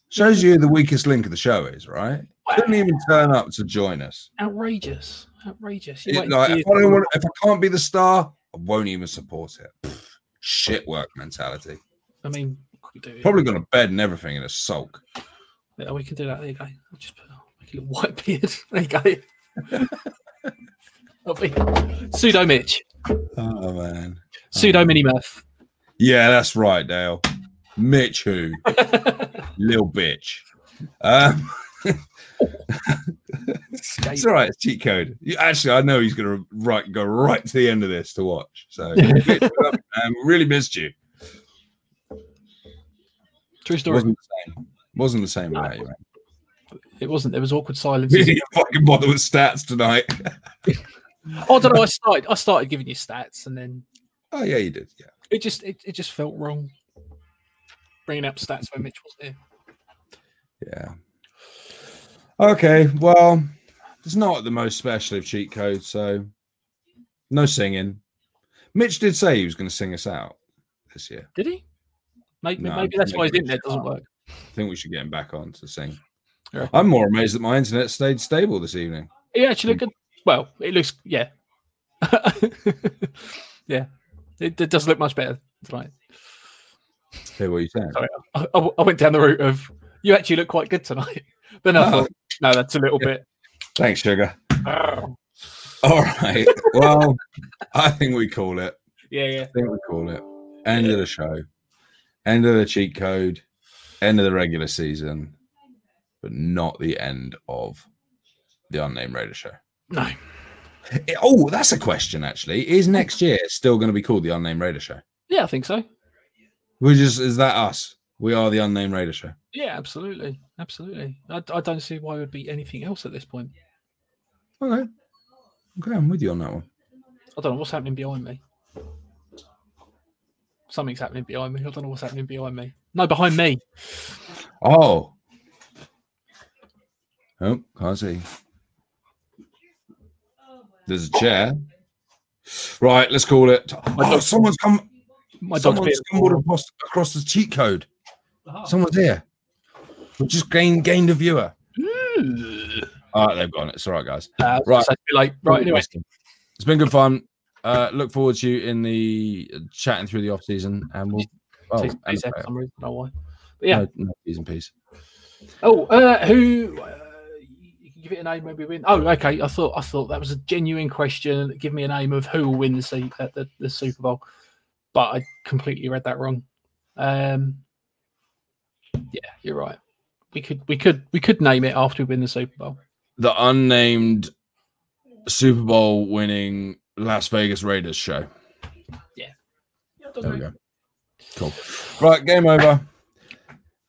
Shows you who the weakest link of the show is, right? Couldn't even turn up to join us. Outrageous. Outrageous. You It- like, if, I don't want, if I can't be the star, I won't even support it. Pfft, shit work mentality. I mean, do. Probably gone to bed and everything in a sulk. Yeah, we can do that. There you go. I'll just put make a little white beard. There you go. Pseudo Mitch, Oh man. pseudo oh, mini Murph. Yeah, that's right, Dale. Mitch, who little bitch. Um, it's all right. It's cheat code. You- Actually, I know he's gonna right go right to the end of this to watch. So, Mitch, we love you, man. We really missed you. True story. Wasn't the same. Wasn't the same without you, man. It wasn't. There was awkward silence. Didn't fucking bother with stats tonight. Oh, I don't know. I started. I started giving you stats, and then oh yeah, you did. Yeah. It just it, it just felt wrong. Bringing up stats when Mitch was there. Yeah. Okay. Well, It's not the most special of cheat codes, so no singing. Mitch did say he was going to sing us out this year. Did he? Maybe, No, maybe that's why his maybe internet doesn't work. I think we should get him back on to sing. Yeah. I'm more amazed that my internet stayed stable this evening. He actually good. Well, it looks, yeah. yeah. It, it does look much better tonight. Hear what you're saying? Sorry, I, I- I went down the route of you actually look quite good tonight. But no, I Oh. thought, no, that's a little bit. Thanks, sugar. Oh, All right. Well, I think we call it. yeah, yeah. I think we call it. End of the show. End of the cheat code. End of the regular season. But not the end of the unnamed Raider show. No. Eh, Oh, that's a question actually. Is next year still going to be called the unnamed Raider show? Yeah, I think so. We just is that us? We are the unnamed Raider show. Yeah, absolutely. Absolutely. I, I don't see why it would be anything else at this point. Okay. Okay, I'm with you on that one. I don't know what's happening behind me. Something's happening behind me. I don't know what's happening behind me. No, behind me. Oh. Oh, can't see. There's a chair. Right, let's call it. Oh, someone's come. My Someone's stumbled across, across the cheat code. Someone's here. We just gained gained a viewer. All right, they've gone. It's all right, guys. Uh, Right. right. Like, right. Anyway, It's been good fun. Uh, look forward to you in the uh, chatting through the off season, and we'll. Oh, T's and and P's the for some reason. Know why. But yeah. No, no, T's and P's. Oh, uh, who? Uh, you can give it a name when we win. Oh, okay. I thought I thought that was a genuine question. Give me a name of who will win the se- at the, the Super Bowl, but I completely read that wrong. Um, yeah, you're right. We could we could we could name it after we win the Super Bowl. the unnamed Super Bowl winning Las Vegas Raiders show. Yeah. There we go. Cool. Right, game over.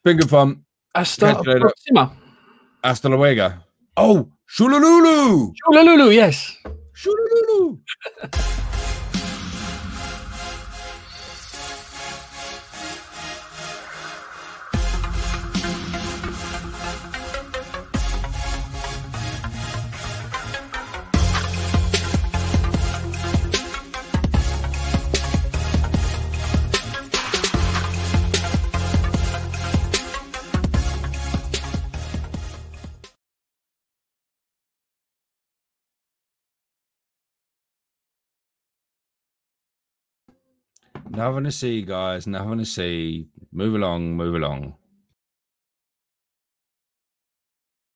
Been good fun. Hasta Catch you próxima. Hasta luego. Oh, Shulululu! Shulululu, yes. Shulululu! Nothing to see, guys. Nothing to see. Move along, move along.